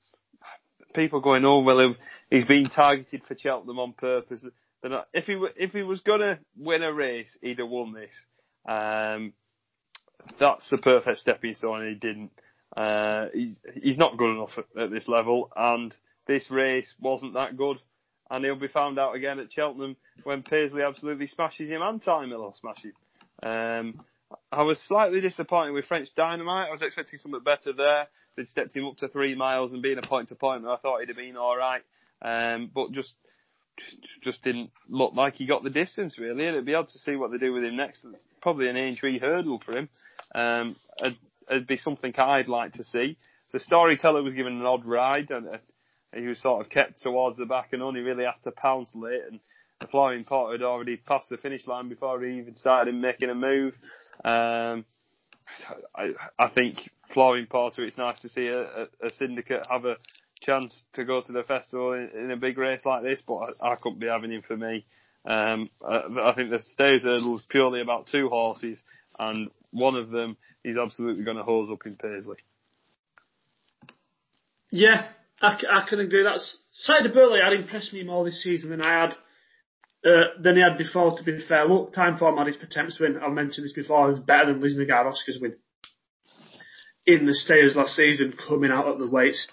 people going, oh well, he's been targeted for Cheltenham on purpose. Not, if he if he was gonna win a race, he'd have won this. Um, that's the perfect stepping stone, and he didn't. Uh, he's he's not good enough at, at this level, and this race wasn't that good. And he'll be found out again at Cheltenham when Paisley absolutely smashes him and Thyme Hill smashes. Um, I was slightly disappointed with French Dynamite. I was expecting something better there. They'd stepped him up to three miles and being a point to point, I thought he'd have been all right. Um, but just just didn't look like he got the distance really, and it'd be odd to see what they do with him next. Probably an Aintree hurdle for him. Um, it'd, it'd be something I'd like to see. The storyteller was given an odd ride, and uh, he was sort of kept towards the back and only really asked to pounce late. And the flying pot had already passed the finish line before he even started making a move. Um, I, I think Flooring Porter, it's nice to see a, a, a syndicate have a chance to go to the festival in, in a big race like this, but I, I couldn't be having him for me. Um, I, I think the Stays Hurdle is purely about two horses, and one of them is absolutely going to hose up in Paisley. Yeah, I can agree. That's Sire Du Berlais had impressed me more this season than I had uh, than he had before. To be fair, look, Timeform had his attempts win. I've mentioned this before. He was better than Lisnagar Oscar's win in the Stayers last season, coming out at the weights.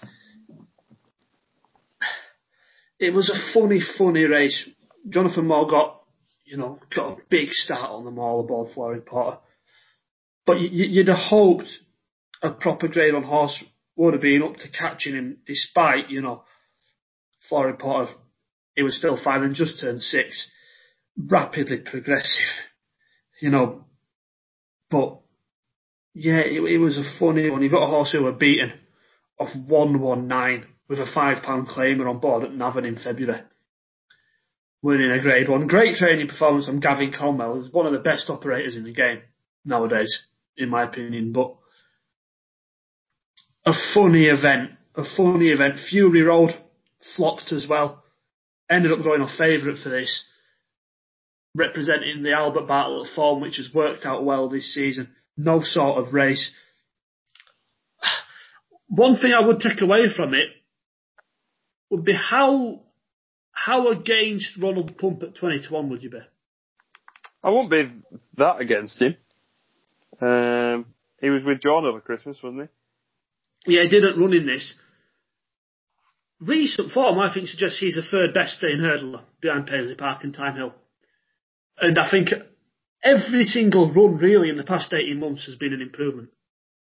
It was a funny, funny race. Jonathan Moore got, you know, got a big start on the mall aboard Flooring Porter. But you, you'd have hoped a proper grade on horse would have been up to catching him despite, you know, Flooring Porter, he was still fine and just turned six. Rapidly progressive, you know. But, yeah, it, it was a funny one. You've got a horse who were beaten off 119 with a five pound claimer on board at Navan in February. Winning a grade one. Great training performance from Gavin Cromwell. who's one of the best operators in the game nowadays, in my opinion. But a funny event. A funny event. Fury Road flopped as well. Ended up going off favourite for this. Representing the Albert Bartlett form, which has worked out well this season. No sort of race. One thing I would take away from it would be how how against Ronald Pump at twenty to one would you be? I won't be that against him. Um, he was with John over Christmas, wasn't he? Yeah, he didn't run in this. Recent form, I think, suggests he's the third best staying hurdler behind Paisley Park and Thyme Hill. And I think every single run, really, in the past 18 months has been an improvement.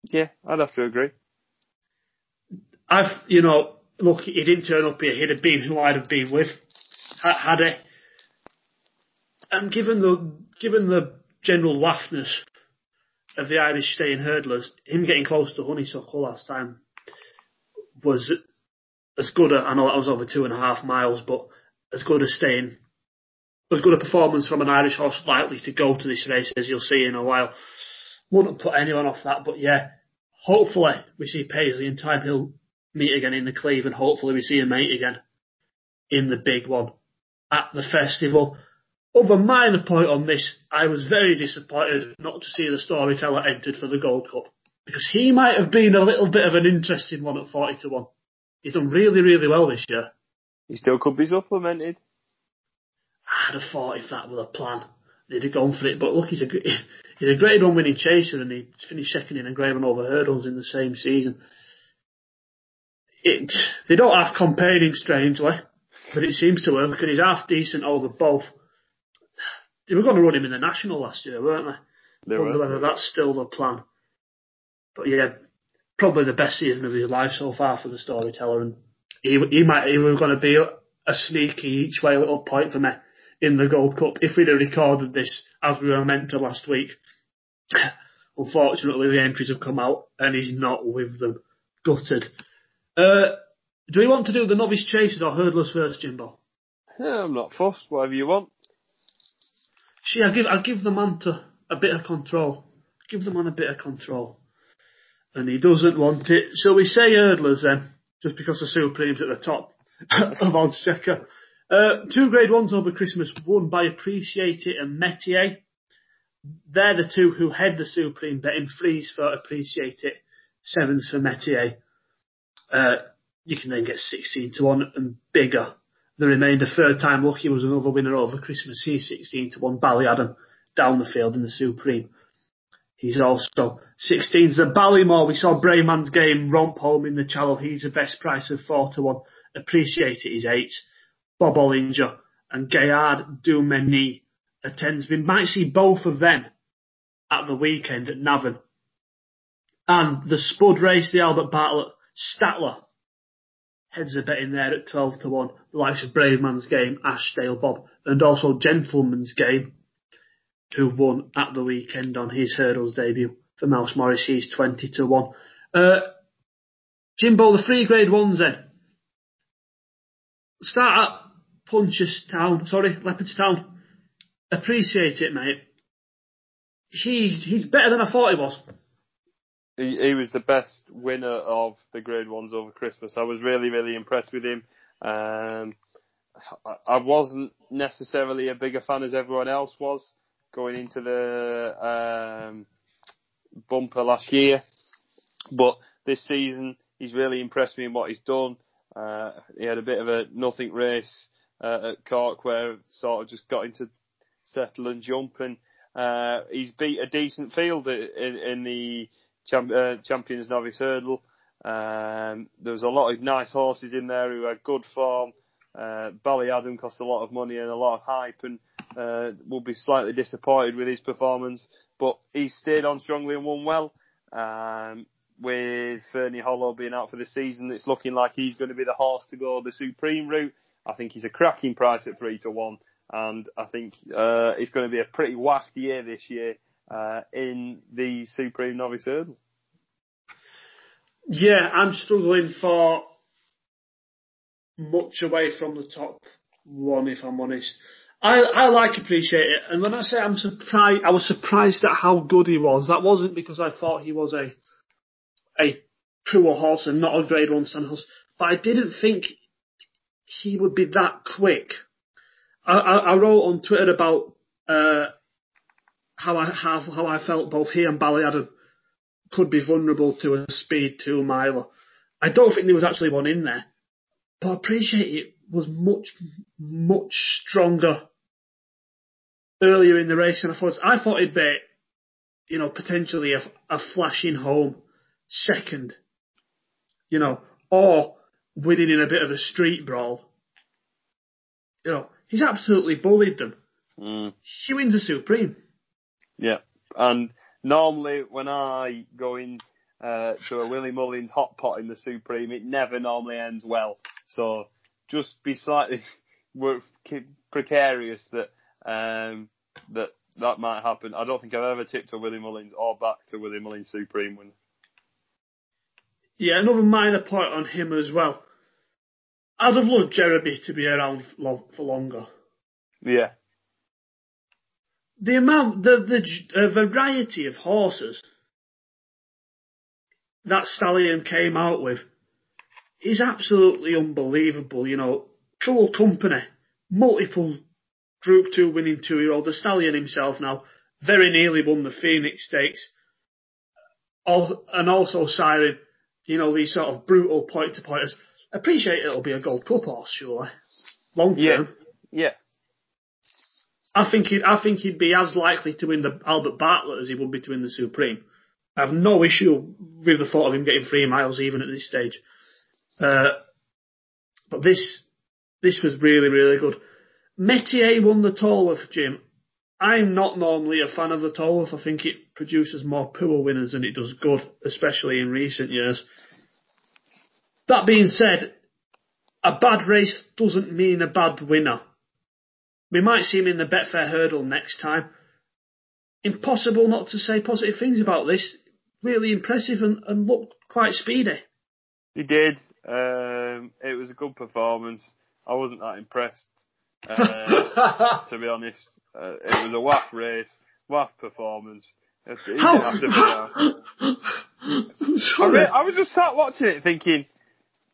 Yeah, I'd have to agree. I've, you know, look, he didn't turn up here. He'd have been who I'd have been with, had he. And given the given the general waftness of the Irish staying hurdlers, him getting close to Honeysuckle last time was as good. A, I know that was over two and a half miles, but as good as staying, as good a performance from an Irish horse likely to go to this race as you'll see in a while. Wouldn't put anyone off that, but yeah, hopefully we see Paisley and Thyme Hill meet again in the Cleeve, and hopefully we see him meet again in the big one at the festival. Other minor point on this, I was very disappointed not to see the storyteller entered for the Gold Cup because he might have been a little bit of an interesting one at forty to one. He's done really, really well this year. He still could be supplemented. I'd have thought if that were the plan, they'd have gone for it. But look, he's a he's a Grade One winning chaser, and he finished second in a Grade One over hurdles in the same season. It they don't have comparing strangely, but it seems to work, and he's half decent over both. They were going to run him in the national last year, weren't they? They Wonder were. whether that's still the plan. But yeah, probably the best season of his life so far for the storyteller, and he he might he was going to be a, a sneaky each way little point for me in the Gold Cup if we'd have recorded this as we were meant to last week. Unfortunately, the entries have come out and he's not with them. Gutted. Uh, do we want to do the novice chasers or hurdlers first, Jimbo? Yeah, I'm not fussed. Whatever you want. See, I give I give the man to a bit of control. Give the man a bit of control, and he doesn't want it. So we say hurdlers then, just because the Supreme's at the top of Oddschecker. Uh, two grade ones over Christmas, won by Appreciate It and Metier. They're the two who head the Supreme betting. Threes for Appreciate It, sevens for Metier. Uh, you can then get 16 to 1 and bigger. The remainder, third time lucky was another winner over Christmas. He's 16 to 1. Ballyadam down the field in the Supreme. He's also 16 The Ballymore. We saw Bravemansgame romp home in the Challow. He's the best price of 4 to 1. Appreciate it. He's 8. Bob Olinger and Gaillard Du Mesnil attends. We might see both of them at the weekend at Navan. And the Spud race, the Albert Bartlett, Statler heads a bet in there at 12 to 1. The likes of Bravemansgame, Ashdale Bob, and also Gentlemansgame, who won at the weekend on his hurdles debut for Mouse Morris. He's 20 to 1. Uh, Jimbo, the three grade ones then. Start up at Punchestown, sorry, Leopardstown. Appreciate it, mate. He's, he's better than I thought he was. He, he was the best winner of the grade ones over Christmas. I was really, really impressed with him. Um, I wasn't necessarily a bigger fan as everyone else was going into the um, bumper last year, but this season he's really impressed me in what he's done. Uh, he had a bit of a nothing race uh, at Cork where sort of just got into settle and jump, and uh, he's beat a decent field in, in the champ, uh, Champions Novice Hurdle. Um, there was a lot of nice horses in there who had good form. Uh, Ballyadam cost a lot of money and a lot of hype, and uh, will be slightly disappointed with his performance. But he stayed on strongly and won well. Um, with Fernie Hollow being out for the season, it's looking like he's going to be the horse to go the Supreme route. I think he's a cracking price at three to one, and I think uh, it's going to be a pretty waft year this year uh, in the Supreme Novice Hurdle. Yeah, I'm struggling for much away from the top one, if I'm honest. I, I like appreciate it, and when I say I'm surprised, I was surprised at how good he was. That wasn't because I thought he was a a poor horse and not a grade one stand horse, but I didn't think he would be that quick. I, I, I wrote on Twitter about uh, how I how, how I felt both he and Ballyadam could be vulnerable to a speed two miler. I don't think there was actually one in there, but I appreciate it was much much stronger earlier in the race than I thought. I thought it'd be, you know, potentially a, a flashing home second, you know, or winning in a bit of a street brawl. You know, he's absolutely bullied them. Mm. He wins the Supreme. Yeah, and normally when I go in uh, to a Willie Mullins hot pot in the Supreme, it never normally ends well. So just be slightly precarious that um, that that might happen. I don't think I've ever tipped a Willie Mullins or back to Willie Mullins Supreme winner. Yeah, another minor point on him as well. I'd have loved Jeremy to be around for longer. Yeah. The amount, the the uh, variety of horses that stallion came out with is absolutely unbelievable. You know, Cruel Company, multiple Group Two winning two-year-old, the stallion himself now very nearly won the Phoenix Stakes, and also Siren. You know, these sort of brutal point-to-pointers appreciate it'll be a Gold Cup horse, surely. Long term. Yeah. yeah. I think he'd, I think he'd be as likely to win the Albert Bartlett as he would be to win the Supreme. I have no issue with the thought of him getting three miles even at this stage. Uh, but this, this was really, really good. Metier won the Tolworth, Jim. I'm not normally a fan of the Tolworth. I think it produces more poor winners than it does good, especially in recent years. That being said, a bad race doesn't mean a bad winner. We might see him in the Betfair hurdle next time. Impossible not to say positive things about this. Really impressive and, and looked quite speedy. He did. Um, it was a good performance. I wasn't that impressed, uh, to be honest. Uh, it was a whack race, whack performance. How? I, re- I was just sat watching it thinking,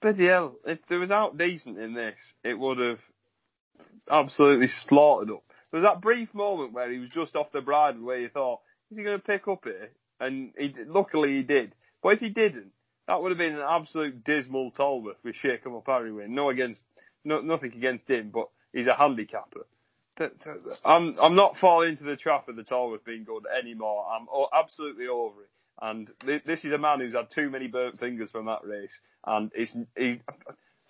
bloody hell, if there was out decent in this, it would have absolutely slaughtered up. There was that brief moment where he was just off the bridle where you thought, is he going to pick up here? And he, luckily he did. But if he didn't, that would have been an absolute dismal Tolworth with Sheikh Harry win. No against, no, nothing against him, but he's a handicapper. I'm I'm not falling into the trap of the Tolworth being good anymore. I'm absolutely over it. And this is a man who's had too many burnt fingers from that race. And it's he,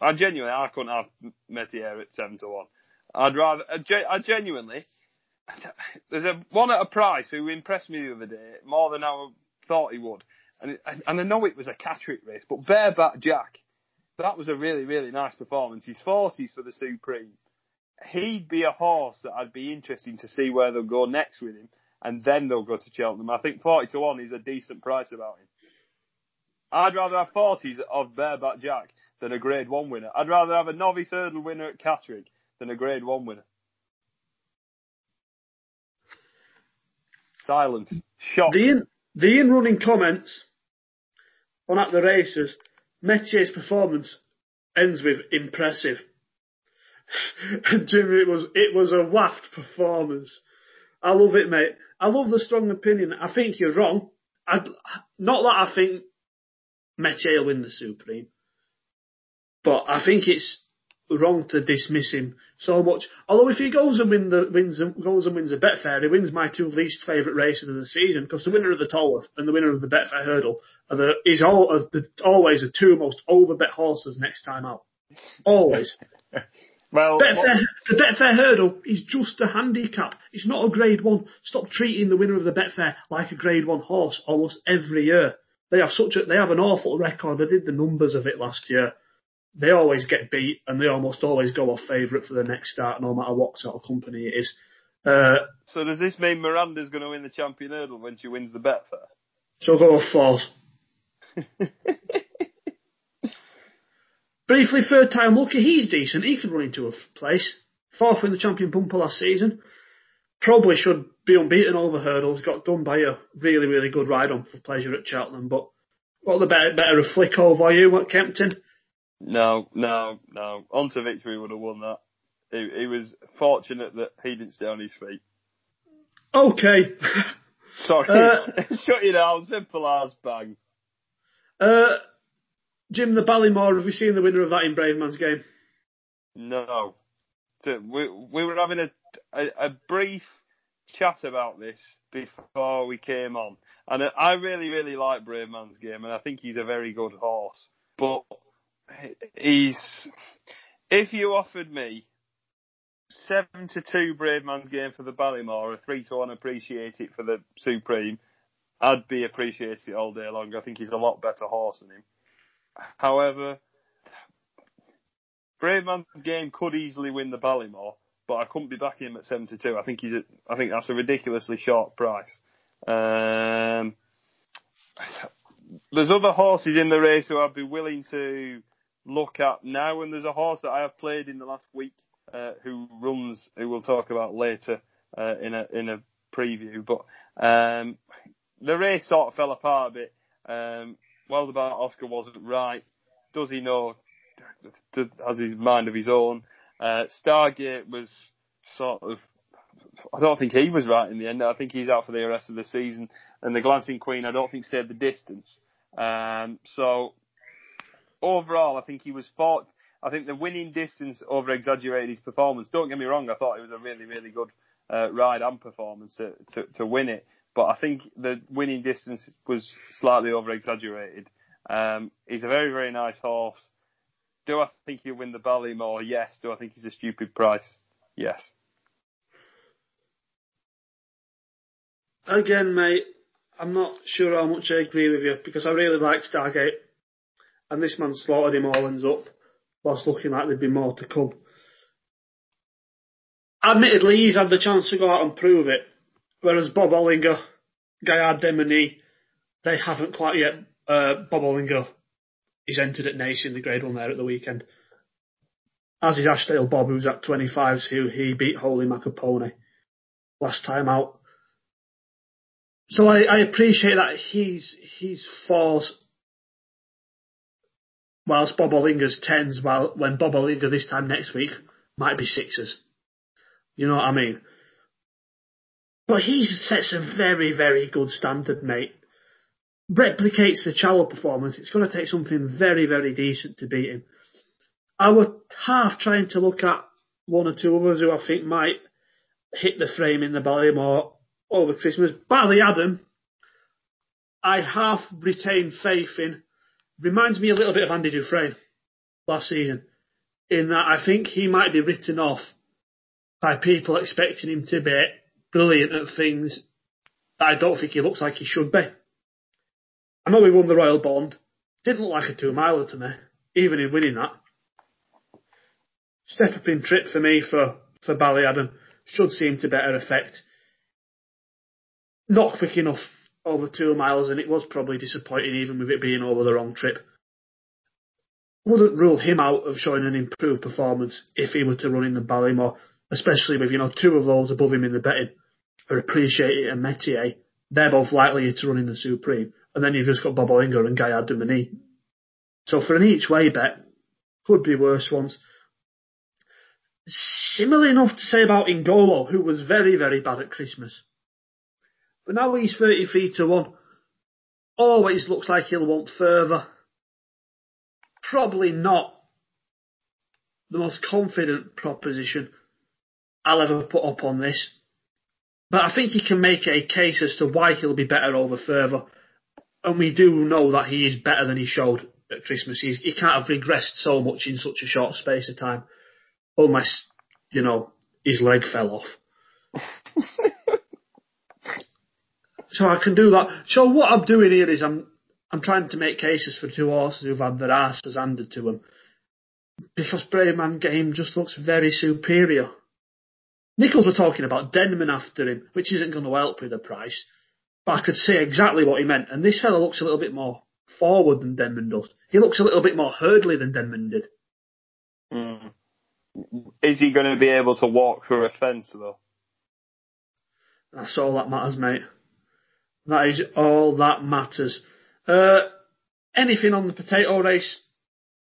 I genuinely I couldn't have Metier at seven to one. I'd rather uh, I genuinely there's a one at a price who impressed me the other day more than I thought he would. And and I know it was a Catterick race, but Bareback Jack, that was a really really nice performance. He's forties for the Supreme he'd be a horse that I'd be interested to see where they'll go next with him, and then they'll go to Cheltenham. I think 40 to 1 is a decent price about him. I'd rather have 40s of Bareback Jack than a Grade 1 winner. I'd rather have a novice hurdle winner at Catterick than a Grade 1 winner. Silence. Shock. The in, the in running comments on at the races, Metier's performance ends with impressive. Jimmy, it was it was a waft performance. I love it, mate. I love the strong opinion. I think you're wrong. I, not that I think Metier will win the Supreme, but I think it's wrong to dismiss him so much. Although if he goes and win the wins and goes and wins a Betfair, he wins my two least favourite races of the season because the winner of the Tolworth and the winner of the Betfair Hurdle are the is all are the, always the two most overbet horses next time out. Always. Well, Betfair, the Betfair hurdle is just a handicap. It's not a grade one. Stop treating the winner of the Betfair like a grade one horse almost every year. They have such a, they have an awful record. I did the numbers of it last year. They always get beat and they almost always go off favourite for the next start no matter what sort of company it is. Uh, so does this mean Miranda's going to win the champion hurdle when she wins the Betfair? She'll go off false. Briefly, third time lucky, he's decent. He could run into a place. Fourth in the champion bumper last season. Probably should be unbeaten over hurdles. Got done by a really, really good ride on for pleasure at Cheltenham. But what the better, better a flick over you at Kempton? No, no, no. On to victory would have won that. He, he was fortunate that he didn't stay on his feet. Okay. Sorry. Uh, Shut you down. Simple as bang. Uh, Jim, the Ballymore, have we seen the winner of that in Bravemansgame? No. We, we were having a, a, a brief chat about this before we came on. And I really, really like Bravemansgame, and I think he's a very good horse. But he's, if you offered me seven to two Bravemansgame for the Ballymore, a three to one appreciate it for the Supreme, I'd be appreciating it all day long. I think he's a lot better horse than him. However, Bravemansgame could easily win the Ballymore, but I couldn't be backing him at 72. I think he's a, I think that's a ridiculously short price. Um, there's other horses in the race who I'd be willing to look at now, and there's a horse that I have played in the last week uh, who runs, who we'll talk about later uh, in a in a preview. But um, the race sort of fell apart a bit. Um, about Oscar wasn't right. Does he know? Has his mind of his own? Uh, Stargate was sort of. I don't think he was right in the end. I think he's out for the rest of the season. And the Glancing Queen, I don't think stayed the distance. Um, so overall, I think he was fought. I think the winning distance over exaggerated his performance. Don't get me wrong. I thought it was a really, really good uh, ride and performance to, to, to win it but I think the winning distance was slightly over exaggerated. Um, he's a very, very nice horse. Do I think he'll win the Ballymore? Yes. Do I think he's a stupid price? Yes. Again, mate, I'm not sure how much I agree with you because I really like Stargate, and this man slaughtered him all ends up, whilst looking like there'd be more to come. Admittedly, he's had the chance to go out and prove it, whereas Bob Olinger, Gaillard Du Mesnil, they haven't quite yet. Uh, Bob Olinger is entered at Naas in the Grade 1 there at the weekend. As is Ashdale Bob, who's at 25s, who he beat Holy Macapone last time out. So I, I appreciate that he's he's fours, whilst Bob Olinger's tens. While when Bob Olinger this time next week might be sixes. You know what I mean? But he sets a very very good standard, mate. Replicates the Challow performance. It's going to take something very very decent to beat him. I was half trying to look at one or two others who I think might hit the frame in the Ballymore over Christmas. Ballyadam, I half retain faith in. Reminds me a little bit of Andy Dufresne last season, in that I think he might be written off by people expecting him to be brilliant at things that I don't think he looks like he should be. I know he won the Royal Bond. Didn't look like a two miler to me, even in winning that. Step up in trip for me for, for Ballyadam should seem to better effect not quick enough over two miles, and it was probably disappointing even with it being over the wrong trip. Wouldn't rule him out of showing an improved performance if he were to run in the Ballymore, especially with, you know, two of those above him in the betting are Appreciate It and Metier. They're both likely to run in the Supreme. And then you've just got Bob Olinger and Gaillard Du Mesnil. So for an each way bet, could be worse ones. Similar enough to say about Ingolo, who was very, very bad at Christmas. But now he's 33 to 1. Always looks like he'll want further. Probably not the most confident proposition I'll ever put up on this. But I think he can make a case as to why he'll be better over further. And we do know that he is better than he showed at Christmas. He's, he can't have regressed so much in such a short space of time. Unless, you know, his leg fell off. So I can do that. So what I'm doing here is I'm I'm trying to make cases for two horses who've had their asses handed to them. Because Brave Man Game just looks very superior. Nicholls were talking about Denman after him, which isn't going to help with the price. But I could see exactly what he meant. And this fella looks a little bit more forward than Denman does. He looks a little bit more hurdly than Denman did. Mm. Is he going to be able to walk through a fence though? That's all that matters, mate. That is all that matters. Uh, anything on the potato race?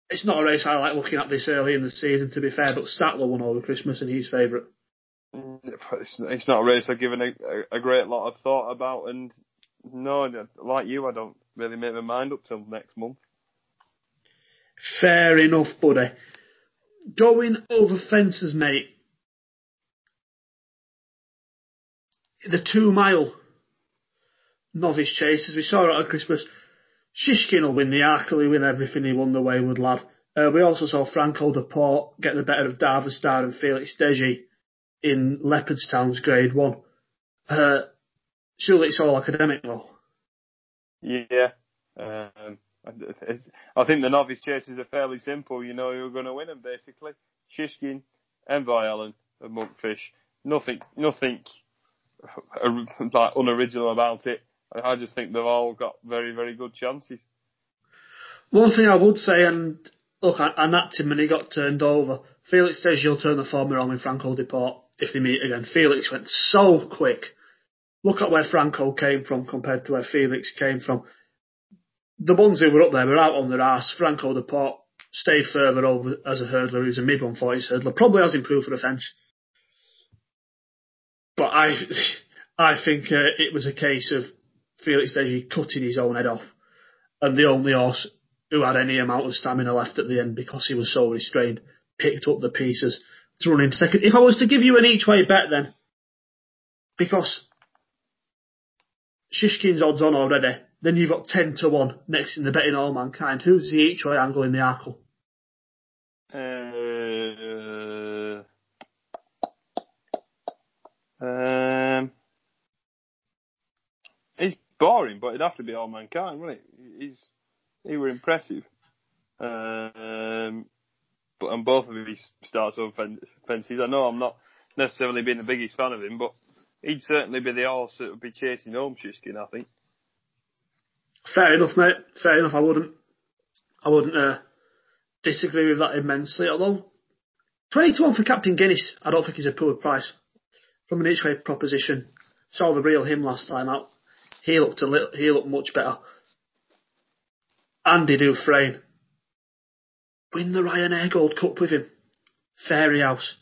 It's not a race I like looking at this early in the season, to be fair, but Statler won over Christmas and he's favourite. It's not a race I've given a, a, great lot of thought about, and no, like you, I don't really make my mind up till next month. Fair enough, buddy. Going over fences, mate. The two mile novice chasers. We saw at Christmas. Shishkin will win the Arkle, he'll win everything, he won the Wayward Lad. Uh, we also saw Franco de Port get the better of Darver Star and Felix Desjy in Leopardstown's Grade 1. Uh, surely it's all academic though. Yeah. Um, I think the novice chases are fairly simple. You know you're going to win them basically. Shishkin, Envoy Allen, and Monkfish. Nothing, nothing like unoriginal about it. I just think they've all got very, very good chances. One thing I would say, and look, him when he got turned over. Felix says you'll turn the form around with Franco Deport if they meet again. Felix went so quick. Look at where Franco came from compared to where Felix came from. The ones who were up there were out on their ass. Franco Deport stayed further over as a hurdler. He's a mid 140s hurdler. Probably has improved for the fence. But I, I think uh, it was a case of Felix Desjy cutting his own head off, and the only horse who had any amount of stamina left at the end because he was so restrained picked up the pieces to run into second. If I was to give you an each way bet then, because Shishkin's odds on already, then you've got 10 to 1 next in the betting Allmankind. Who's the each way angle in the Arkle? Uh, boring, but it'd have to be Allmankind, wouldn't it? He's he were impressive. Um, but and both of his starts over fences. I know I'm not necessarily being the biggest fan of him, but he'd certainly be the horse that would be chasing home Shishkin, I think. Fair enough, mate. Fair enough. I wouldn't, I wouldn't uh, disagree with that immensely. Although twenty to one for Captain Guinness, I don't think he's a poor price from an each way proposition. Saw the real him last time out. He looked a little, he looked much better. Andy Dufresne. Win the Ryanair Gold Cup with him. Fairyhouse.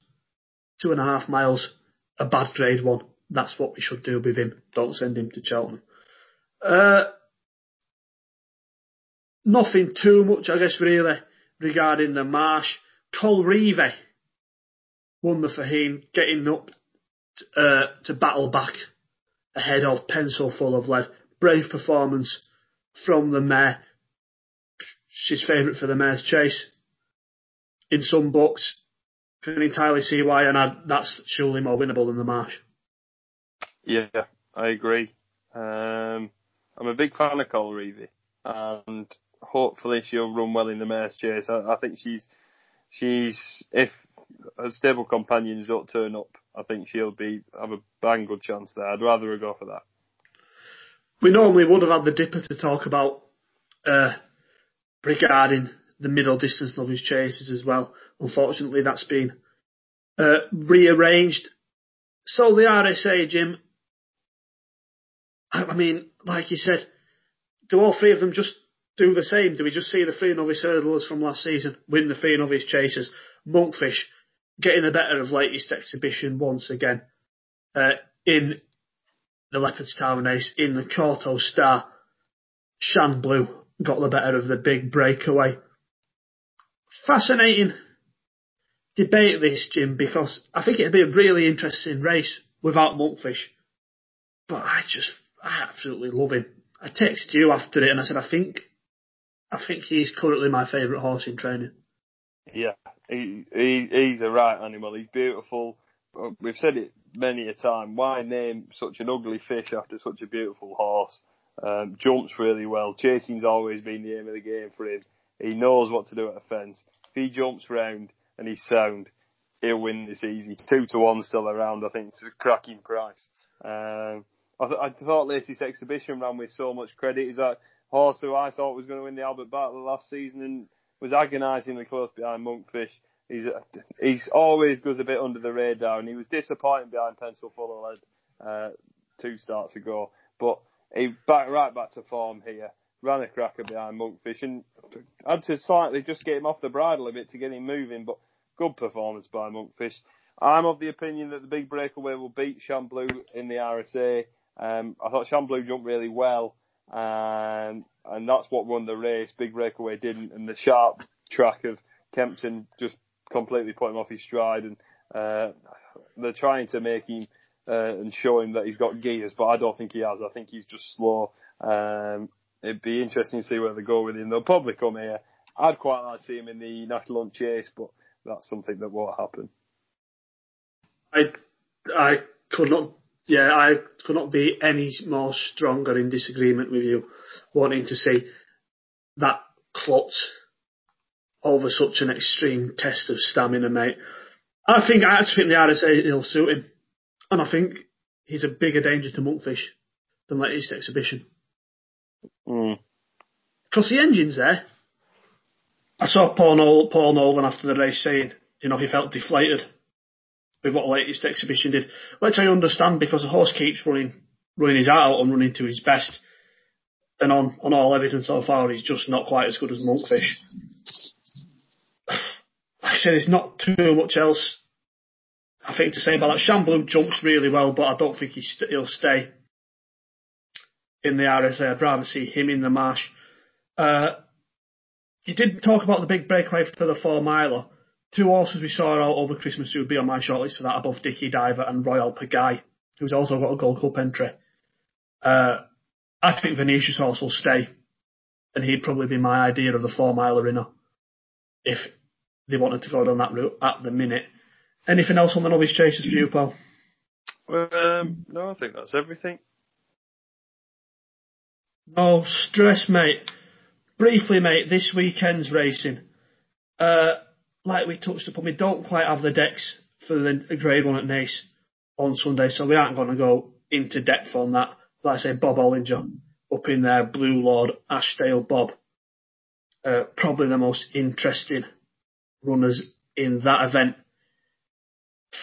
Two and a half miles. A bad grade one. That's what we should do with him. Don't send him to Cheltenham. Uh, nothing too much, I guess, really, regarding the marsh. Colreevy won the Fahine, getting up uh, to battle back ahead of Pencil Full of Lead. Brave performance from the mare. She's favourite for the mare's chase. In some books, can entirely see why, and I, that's surely more winnable than the Marsh. Yeah, I agree. Um, I'm a big fan of Colreevy, and hopefully she'll run well in the mare's chase. I, I think she's she's if her stable companions don't turn up, I think she'll be have a bang good chance there. I'd rather her go for that. We normally would have had the dipper to talk about uh, regarding the middle distance novice chases as well. Unfortunately, that's been uh, rearranged. So the RSA, Jim. I mean, like you said, do all three of them just do the same? Do we just see the three novice hurdlers from last season win the three novice chasers? Monkfish getting the better of latest exhibition once again uh, in the Leopardstown race in the Kauto Star. Shan Blue got the better of the big breakaway. Fascinating debate this, Jim, because I think it'd be a really interesting race without Monkfish. But I just, I absolutely love him. I texted you after it and I said, I think, I think he's currently my favourite horse in training. Yeah, he, he he's a right animal. He's beautiful. We've said it many a time. Why name such an ugly fish after such a beautiful horse? Um, jumps really well. Chasing's always been the aim of the game for him. He knows what to do at a fence. If he jumps round and he's sound, he'll win this easy. Two to one still around. I think it's a cracking price. Um, I, th- I thought latest exhibition ran with so much credit. Is that horse who I thought was going to win the Albert Battle last season and was agonisingly close behind Monkfish. He's he's always goes a bit under the radar, and he was disappointing behind Pencil Full of uh, two starts ago. But he back right back to form here. Ran a cracker behind Monkfish and had to slightly just get him off the bridle a bit to get him moving. But good performance by Monkfish. I'm of the opinion that the big breakaway will beat Shan Blue in the RSA. Um, I thought Shamblou jumped really well, um, and that's what won the race. Big breakaway didn't, and the sharp track of Kempton just completely put him off his stride. And uh, they're trying to make him uh, and show him that he's got gears, but I don't think he has. I think he's just slow. Um, it'd be interesting to see where they go with him. They'll probably come here. I'd quite like to see him in the national hunt chase, but that's something that won't happen. I I could not yeah, I could not be any more stronger in disagreement with you, wanting to see that klutz over such an extreme test of stamina, mate. I think I actually think the RSA will suit him, and I think he's a bigger danger to Monkfish than latest exhibition. Mm. Because the engine's there. I saw Paul Nolan after the race saying, you know, he felt deflated with what the latest exhibition did, which I understand because the horse keeps running, running his out and running to his best. And on, on all evidence so far, he's just not quite as good as Monkfish. Like I said, there's not too much else I think to say about that. Shan Blue jumps really well, but I don't think st- he'll stay in the RSA. I'd rather see him in the marsh. Uh, you did talk about the big breakaway for the four miler two horses we saw out over Christmas who would be on my shortlist for that above Dicky Diver and Royal Pagaille, who's also got a Gold Cup entry. Uh, I think Venetia's horse will stay, and he'd probably be my idea of the four miler inner if they wanted to go down that route at the minute. Anything else on the novice chasers for you, pal? Um, no, I think that's everything. No stress, mate. Briefly, mate, this weekend's racing. Uh, like we touched upon, we don't quite have the decks for the grade one at Naas on Sunday, so we aren't going to go into depth on that. Like I say, Bob Olinger up in there, Blue Lord, Ashdale Bob. Uh, probably the most interesting runners in that event.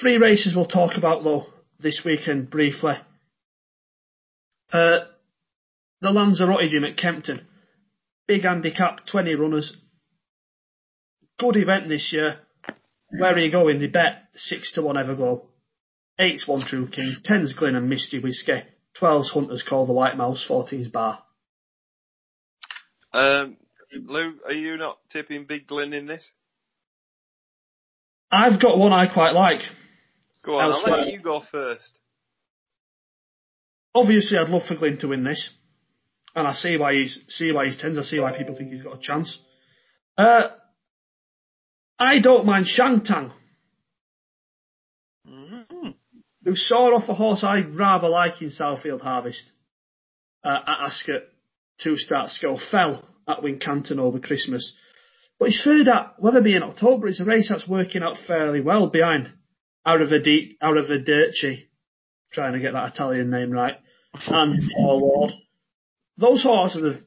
Three races we'll talk about though this weekend briefly. Uh, the Lanzarote Gym at Kempton. Big handicap, 20 runners. Good event this year. Where are you going? They bet 6 to 1 Everglow. 8's One True King, 10's Glyn and Misty Whiskey, 12's Hunters Call the White Mouse, 14's Bar. Um, Lou, are you not tipping Big Glyn in this? I've got one I quite like. Go on, Elsewhere. I'll let you go first. Obviously, I'd love for Glyn to win this, and I see why he's see why he's tens. I see why people think he's got a chance. Uh, I don't mind Shang Tang. Mm-hmm. Who saw off a horse I rather like in Southfield Harvest uh, at Ascot two starts ago, fell at Wincanton over Christmas. But he's third at Wetherby in October. It's a race that's working out fairly well behind Arrivederci, trying to get that Italian name right, and Warlord. Those horses have,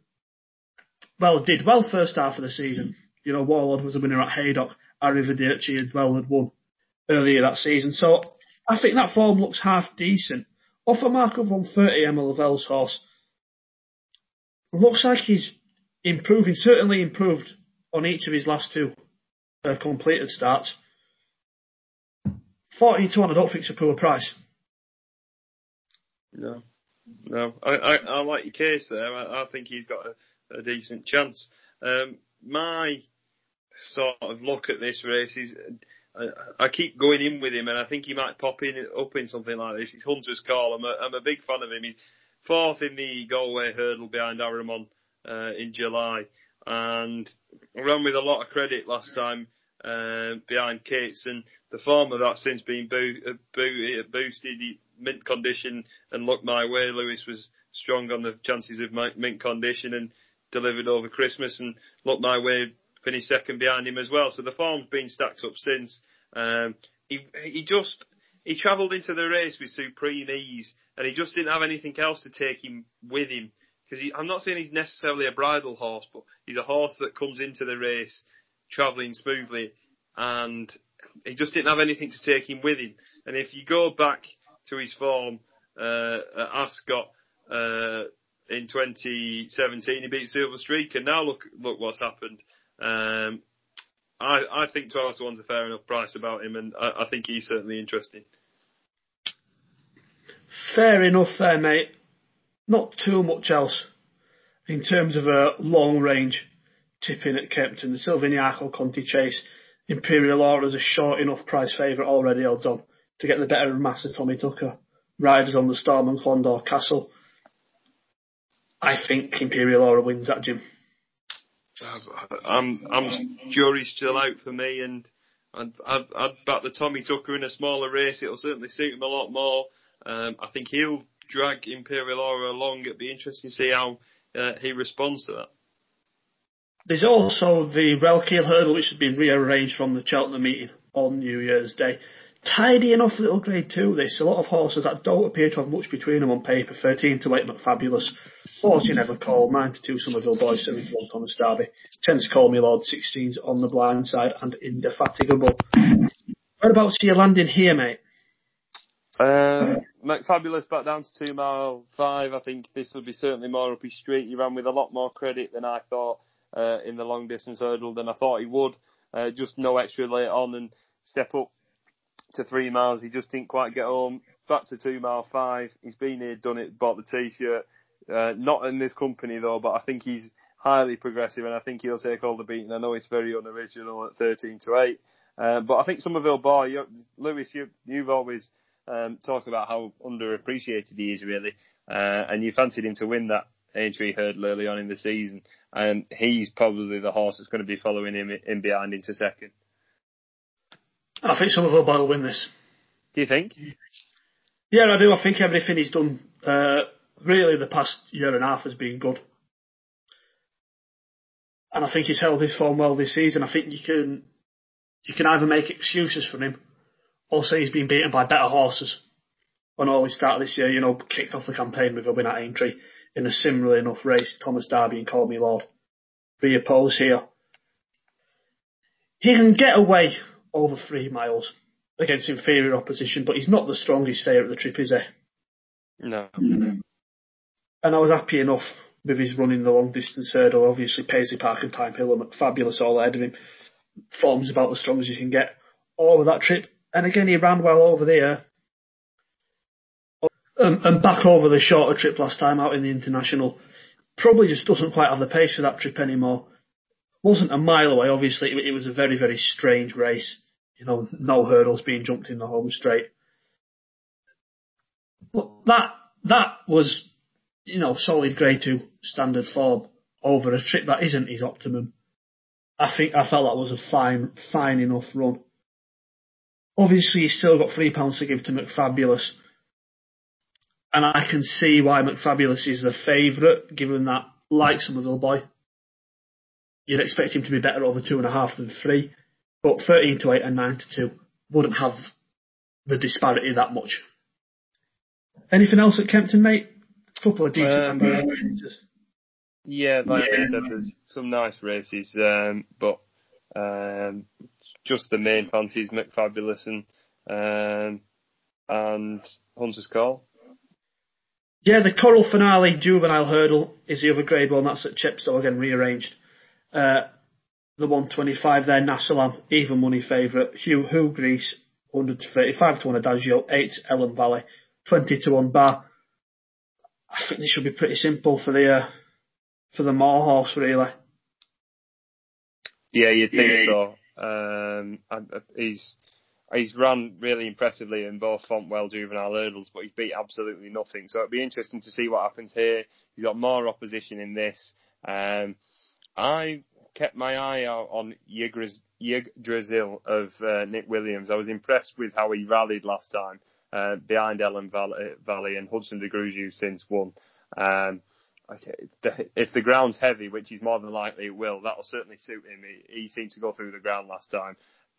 well, did well first half of the season. You know, Warlord was a winner at Haydock. Arrivederci as well had won earlier that season. So I think that form looks half decent. Off a mark of 130, Emma Lavelle's horse looks like he's improving, certainly improved on each of his last two uh, completed starts. 14 to 1, I don't think it's a poor price. No. No. I, I, I like your case there. I, I think he's got a, a decent chance. Um, my sort of look at this race is I, I, keep going in with him, and I think he might pop in up in something like this. It's Hunter's Call. I'm a, I'm a big fan of him. He's fourth in the Galway hurdle behind Aramon uh, in July, and ran with a lot of credit last time uh, behind Kates, and the form of that since been boo- uh, boo- uh, boosted. Mint condition and look my way. Lewis was strong on the chances of mint condition and delivered over Christmas, and look my way finished second behind him as well. So the form's been stacked up since. Um, he he just he travelled into the race with supreme ease, and he just didn't have anything else to take him with him. Because I'm not saying he's necessarily a bridle horse, but he's a horse that comes into the race travelling smoothly, and he just didn't have anything to take him with him. And if you go back to his form uh, at Ascot uh, in 2017, he beat Silver Streak, and now look look what's happened. Um, I, I think 12 to 1's a fair enough price about him, and I, I think he's certainly interesting. Fair enough there, mate. Not too much else in terms of a long range tipping at Kempton. The Silviniaco Conti Chase Imperial Aura is a short enough price favourite already odds on to get the better of Master Tommy Tucker. Riders on the Storm and Clondaw Castle. I think Imperial Aura wins that, Jim. I'm, I'm jury's still out for me, and I'd, I'd, I'd back the Tommy Tucker in a smaller race. It'll certainly suit him a lot more. Um, I think he'll drag Imperial Aura along. It'd be interesting to see how uh, he responds to that. There's also the Relkeel hurdle, which has been rearranged from the Cheltenham meeting on New Year's Day. Tidy enough little grade two, this. A lot of horses that don't appear to have much between them on paper. 13 to 8 McFabulous. 14 Evercall. 9 to 2 Summerville Boy. 7 to 1 Thomas Darby. 10 to Call Me Lord. 16's On the Blind Side and Indefatigable. Whereabouts are you landing here, mate? Uh, McFabulous back down to 2 mile 5. I think this will be certainly more up his street. He ran with a lot more credit than I thought uh, in the long distance hurdle than I thought he would. Uh, just no extra late on and step up to three miles. He just didn't quite get home. Back to two mile five. He's been here, done it, bought the t-shirt. Uh, not in this company though, but I think he's highly progressive and I think he'll take all the beating. I know it's very unoriginal at 13 to 8. Uh, but I think Summerville Boy, Lewis, you, you've always um, talked about how underappreciated he is really, uh, and you fancied him to win that Aintree hurdle early on in the season, and he's probably the horse that's going to be following him in behind into second. I think some Summerville Boy will win this. Do you think? Yeah, I do. I think everything he's done, uh, really, the past year and a half has been good. and I think he's held his form well this season. I think you can you can either make excuses for him or say he's been beaten by better horses. When all we started this year, you know, kicked off the campaign with a win at Aintree in a similar enough race, Thomas Darby and Call Me Lord. Reoppose here. He can get away over three miles against inferior opposition, but he's not the strongest stayer at the trip, is he? No. And I was happy enough with his running the long distance hurdle. Obviously, Paisley Park and Thyme Hill are fabulous all ahead of him. Form's about as strong as you can get all of that trip. And again, he ran well over there. Um, and back over the shorter trip last time out in the international. Probably just doesn't quite have the pace for that trip anymore. Wasn't a mile away, obviously. It was a very, very strange race. You know, no hurdles being jumped in the home straight. But that, that was, you know, solid grade two standard form over a trip that isn't his optimum. I think I felt that was a fine, fine enough run. Obviously, he's still got three pounds to give to McFabulous, and I can see why McFabulous is the favourite, given that, like Summerville Boy, you'd expect him to be better over two and a half than three, but thirteen to eight and nine to two wouldn't have the disparity that much. Anything else at Kempton, mate? A couple of decent um, yeah, like yeah. I said, there's some nice races, um, but um, just the main fancies, McFabulous and um, and Hunter's Call. Yeah, the Coral Finale Juvenile Hurdle is the other grade one. That's at Chepstow again, rearranged. Uh, the 125 there, Nassalam, even money favourite. Houx Gris, 135 to 1 Adagio, 8 Ellen Valley, 20 to 1 Bar. I think this should be pretty simple for the uh, for the Moore horse, really. Yeah, you'd think yeah. so. Um, he's he's run really impressively in both Fontwell juvenile hurdles, but he's beat absolutely nothing. So it'd be interesting to see what happens here. He's got more opposition in this. Um, I kept my eye out on Yggdrasil of uh, Nick Williams. I was impressed with how he rallied last time uh, behind Ellen Valley and Hudson de Grugy since won. Um, if the ground's heavy, which is more than likely it will, that'll certainly suit him. He, he seemed to go through the ground last time.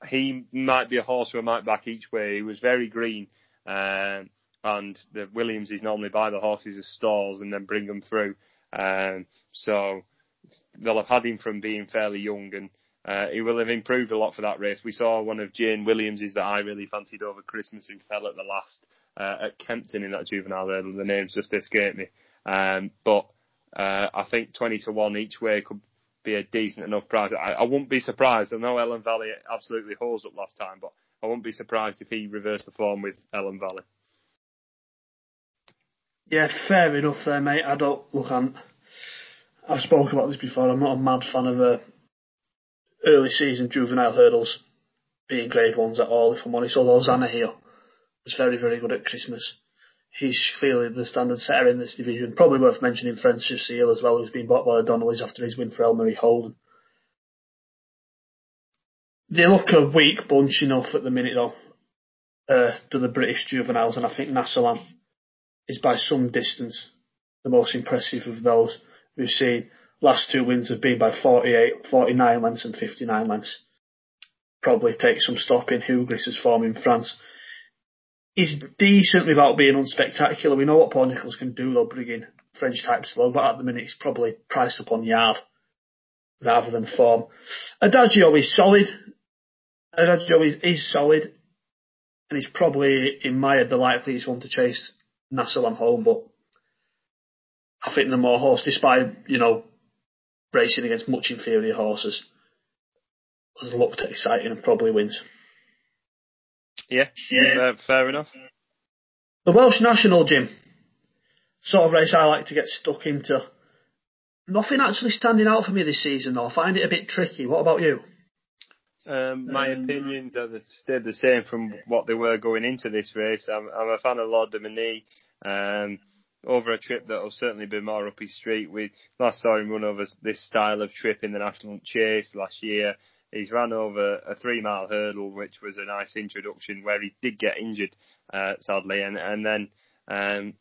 He might be a horse who might back each way. He was very green, um, and the Williams is normally buy the horses as stalls and then bring them through. Um, so they'll have had him from being fairly young, and uh, he will have improved a lot for that race. We saw one of Jane Williams's that I really fancied over Christmas, who fell at the last uh, at Kempton in that juvenile hurdle. The names just escaped me, um, but uh, I think 20 to 1 each way could be a decent enough price. I, I wouldn't be surprised. I know Ellen Valley absolutely holds up last time, but I wouldn't be surprised if he reversed the form with Ellen Valley. Yeah, fair enough there, mate. I don't look. I'm, I've spoken about this before. I'm not a mad fan of uh, early season juvenile hurdles being grade ones at all. If I'm honest, although Zanahiyr was very, very good at Christmas he's clearly the standard setter in this division. Probably worth mentioning Francis Seal as well, who's been bought by O'Donnell's after his win for Elmery Holden. They look a weak bunch enough at the minute though, uh, to the British juveniles, and I think Nassalam is by some distance the most impressive of those we've seen. Last two wins have been by 48, 49 lengths and 59 lengths. Probably take some stock in Houx Gris' form in France he's decent without being unspectacular. We know what Paul Nicholls can do though, bringing French type slow, but at the minute he's probably priced up on yard rather than form. Adagio is solid. Adagio is, is solid, and he's probably in my head the likeliest one to chase Nassalam home, but I think the Moore horse, despite you know racing against much inferior horses, has looked exciting and probably wins. Yeah, yeah. fair enough. The Welsh National Gym, sort of race I like to get stuck into. Nothing actually standing out for me this season though. I find it a bit tricky. What about you? Um, my um, opinions have stayed the same from what they were going into this race. I'm, I'm a fan of Lord Du Mesnil. Um, over a trip that will certainly be more up his street. We last saw him run over this style of trip in the National Chase last year. He's ran over a three mile hurdle, which was a nice introduction where he did get injured, uh, sadly, and, and then, um,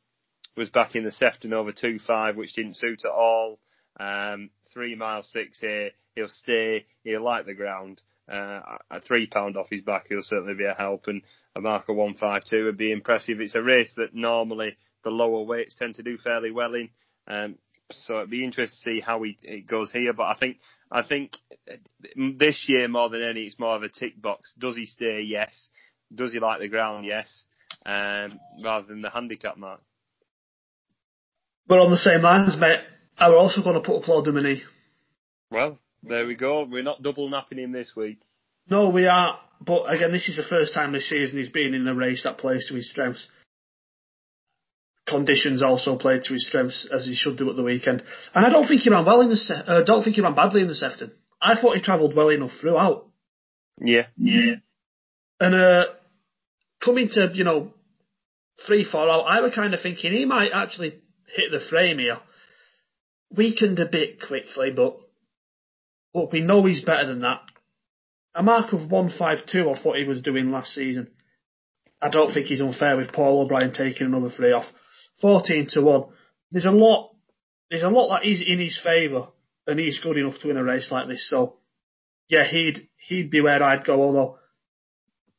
was back in the Sefton over 2-5, which didn't suit at all. Um, three mile six here. he'll stay, he'll like the ground. Uh, a three pound off his back, he'll certainly be a help, and a marker one five two would be impressive. It's a race that normally the lower weights tend to do fairly well in. Um, so it'd be interesting to see how he it goes here. But I think I think this year more than any, it's more of a tick box. Does he stay? Yes. Does he like the ground? Yes. Um, rather than the handicap mark. But on the same lines, mate, we also going to put Claude Dominique? Well, there we go. We're not double napping him this week. No, we are. But again, this is the first time this season he's been in a race that plays to his strengths. Conditions also played to his strengths as he should do at the weekend. And I don't think he ran well in the. Se- uh, don't think he ran badly in the Sefton. I thought he travelled well enough throughout. Yeah, yeah. And uh, coming to you know three four out, I was kind of thinking he might actually hit the frame here. Weakened a bit quickly, but but we know he's better than that. A mark of 152 I thought he was doing last season. I don't think he's unfair with Paul O'Brien taking another three off. 14 to 1. There's a lot, there's a lot that is in his favour, and he's good enough to win a race like this, so, yeah, he'd, he'd be where I'd go, although,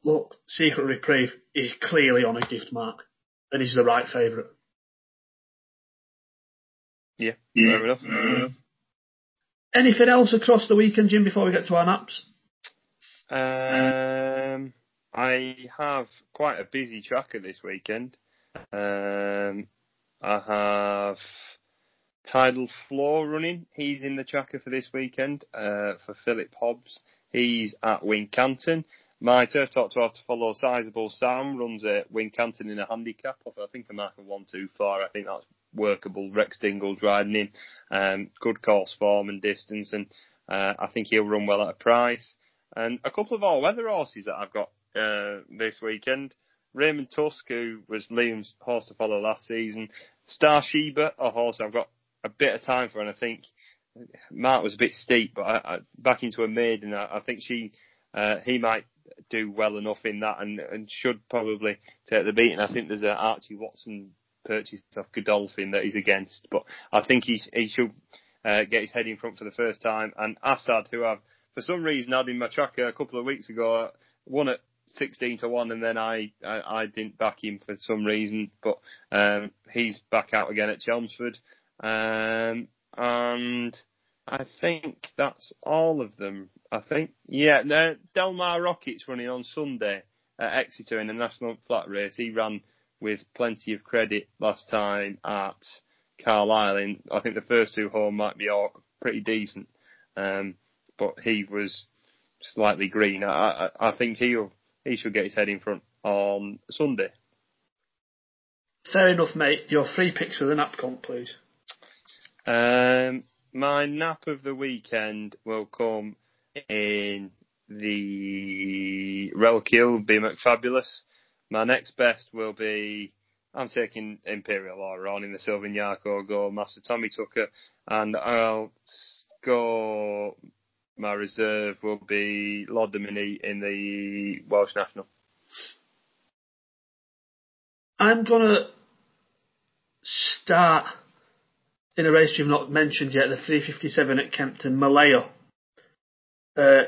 look, Secret Reprieve is clearly on a gift mark, and he's the right favourite. Yeah, fair enough. Fair enough. Anything else across the weekend, Jim, before we get to our naps? Um, I have quite a busy tracker this weekend. Um, I have Tidal Flow running. He's in the tracker for this weekend uh, for Philip Hobbs. He's at Wincanton. My turf talk to have to follow Sizable Sam runs at Wincanton in a handicap I think a mark of one two four. I think that's workable. Rex Dingle's riding in, um, good course form and distance, and uh, I think he'll run well at a price. And a couple of all weather horses that I've got uh, this weekend. Raymond Tusk, who was Liam's horse to follow last season. Star Sheba, a horse I've got a bit of time for, and I think Mark was a bit steep, but I, I, back into a maiden, I, I think she, uh, he might do well enough in that and, and should probably take the beating. I think there's an Archie Watson purchase of Godolphin that he's against, but I think he he should uh, get his head in front for the first time. And Assad, who I've for some reason had in my tracker a couple of weeks ago, won at 16 to 1 and then I, I, I didn't back him for some reason, but um, he's back out again at Chelmsford. Um, and I think that's all of them. I think, yeah, no, Delmar Rockets running on Sunday at Exeter in a national flat race. He ran with plenty of credit last time at Carlisle. And I think the first two home might be all pretty decent, um, but he was slightly green. I, I, I think he'll he should get his head in front on Sunday. Fair enough, mate. Your three picks of the nap comp, please. Um, my nap of the weekend will come in the Relkeel, be McFabulous. My next best will be I'm taking Imperial Aura on in the Silviniaco, go Master Tommy Tucker, and I'll go. My reserve will be Lord in the Welsh National. I'm gonna start in a race you've not mentioned yet, the 357 at Kempton, Malaya. Uh,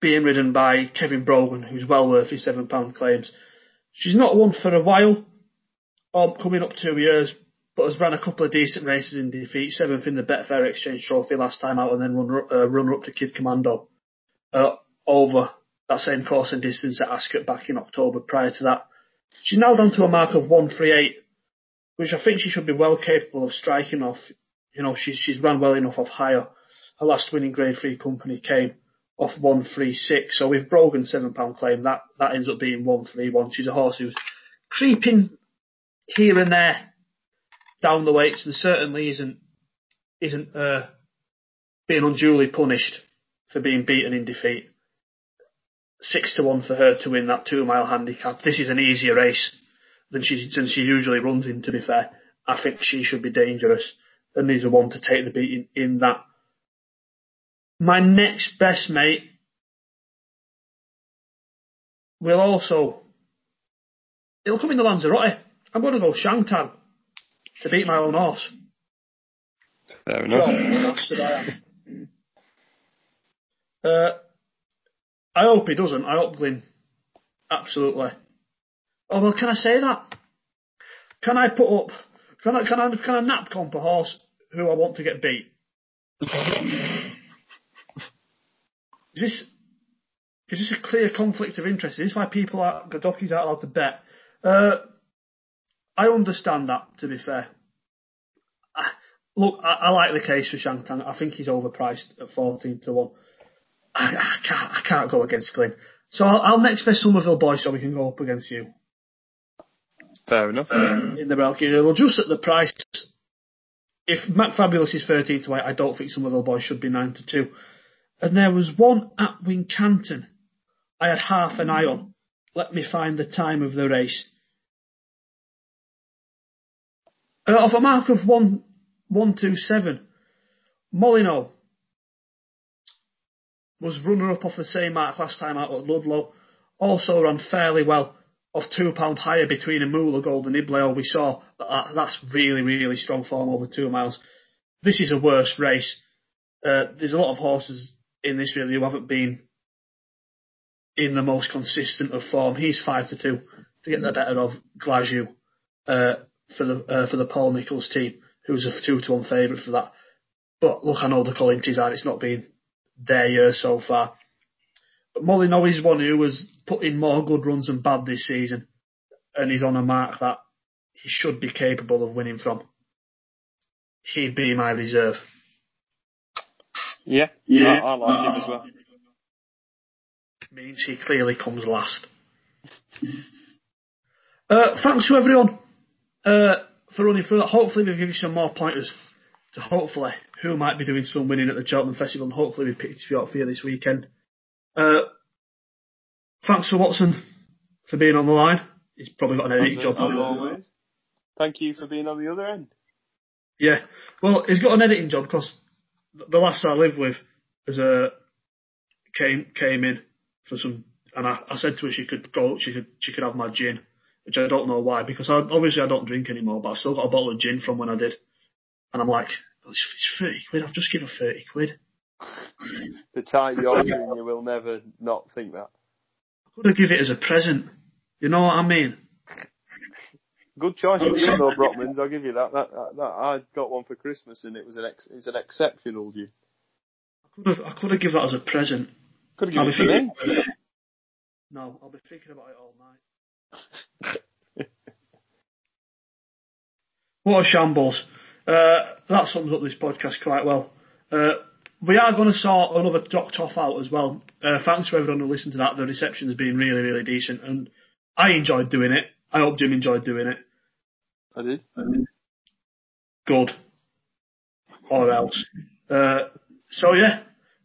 being ridden by Kevin Brogan, who's well worth his seven pound claims. She's not won for a while, um, coming up two years, but has ran a couple of decent races in defeat. Seventh in the Betfair Exchange Trophy last time out, and then run uh, runner up to Kid Commando uh, over that same course and distance at Ascot back in October. Prior to that, she's now down to a mark of one three eight, which I think she should be well capable of striking off. You know, she's she's run well enough off higher. Her last winning Grade Three company came off one three six. So with Brogan seven pound claim, that that ends up being one three one. She's a horse who's creeping here and there down the weights, and certainly isn't isn't uh, being unduly punished for being beaten in defeat. Six to one for her to win that two mile handicap. This is an easier race than she than she usually runs in. To be fair, I think she should be dangerous, and is the one to take the beating in that my next best mate will also, it'll come in the Lanzarote. I'm going to go Shang Tang to beat my own horse. Fair enough. Uh, I hope he doesn't. I hope Glyn absolutely. Oh well, can I say that? Can I put up? Can I can I can I nap comp a horse who I want to get beat? is this is this a clear conflict of interest? Is this why people are the jockeys aren't allowed to bet? Uh, I understand that. To be fair, I, look, I, I, like the case for Shang Tang. I think he's overpriced at fourteen to one. I, I can't I can't go against Glyn. So I'll, I'll next best Summerville Boy so we can go up against you. Fair enough. Um, in the Belgian, well, just at the price. If McFabulous is 13 to 8, I don't think Summerville Boy should be 9 to 2. And there was one at Wincanton I had half an eye on. Let me find the time of the race. Uh, off a mark of 1, 127, Molineaux was runner up off the same mark last time out at Ludlow. Also ran fairly well of two pound higher between a Moolah Gold and Ibleo. We saw that that's really, really strong form over two miles. This is a worse race. Uh, there's a lot of horses in this really who haven't been in the most consistent of form. He's five to two to get the better of Glaju uh, for the uh, for the Paul Nicholls team, who's a two to one favourite for that. But look, I know the Collinties are. It's not been their year so far. But Molineaux is one who has put in more good runs than bad this season, and he's on a mark that he should be capable of winning from. He'd be my reserve. Yeah, yeah, I, I like him as well. Means he clearly comes last. uh, thanks to everyone uh, for running through that. Hopefully, we've given you some more pointers to hopefully who might be doing some winning at the Cheltenham Festival, and hopefully we've picked a few up for you this weekend. Uh, thanks for Watson for being on the line. He's probably got an editing job. As always. Thank you for being on the other end. Yeah, well, he's got an editing job because the last I lived with was a uh, came came in for some, and I, I said to her she could go, she could she could have my gin, which I don't know why because I, obviously I don't drink anymore, but I've still got a bottle of gin from when I did, and I'm like, it's, it's thirty quid. I've just given her thirty quid. the time you're doing, you will never not think that. I could have given it as a present. You know what I mean? Good choice you though, Brockmans. I'll give you that. That, that. that, I got one for Christmas and it was an ex, it's an exceptional gift. I could have I could have given that as a present. Could have given it to me. No, I'll be thinking about it all night. What a shambles. Uh, that sums up this podcast quite well. Uh, we are going to sort another Doc Toff out as well. Uh, thanks to everyone who listened to that. The reception has been really, really decent, and I enjoyed doing it. I hope Jim enjoyed doing it. I did. Good. Or else. Uh, so yeah,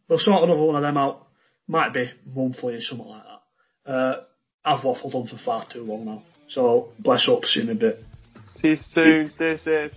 we'll sort another one of them out. Might be monthly or something like that. Uh, I've waffled on for far too long now. So bless up, see you in a bit. See you soon. Stay safe.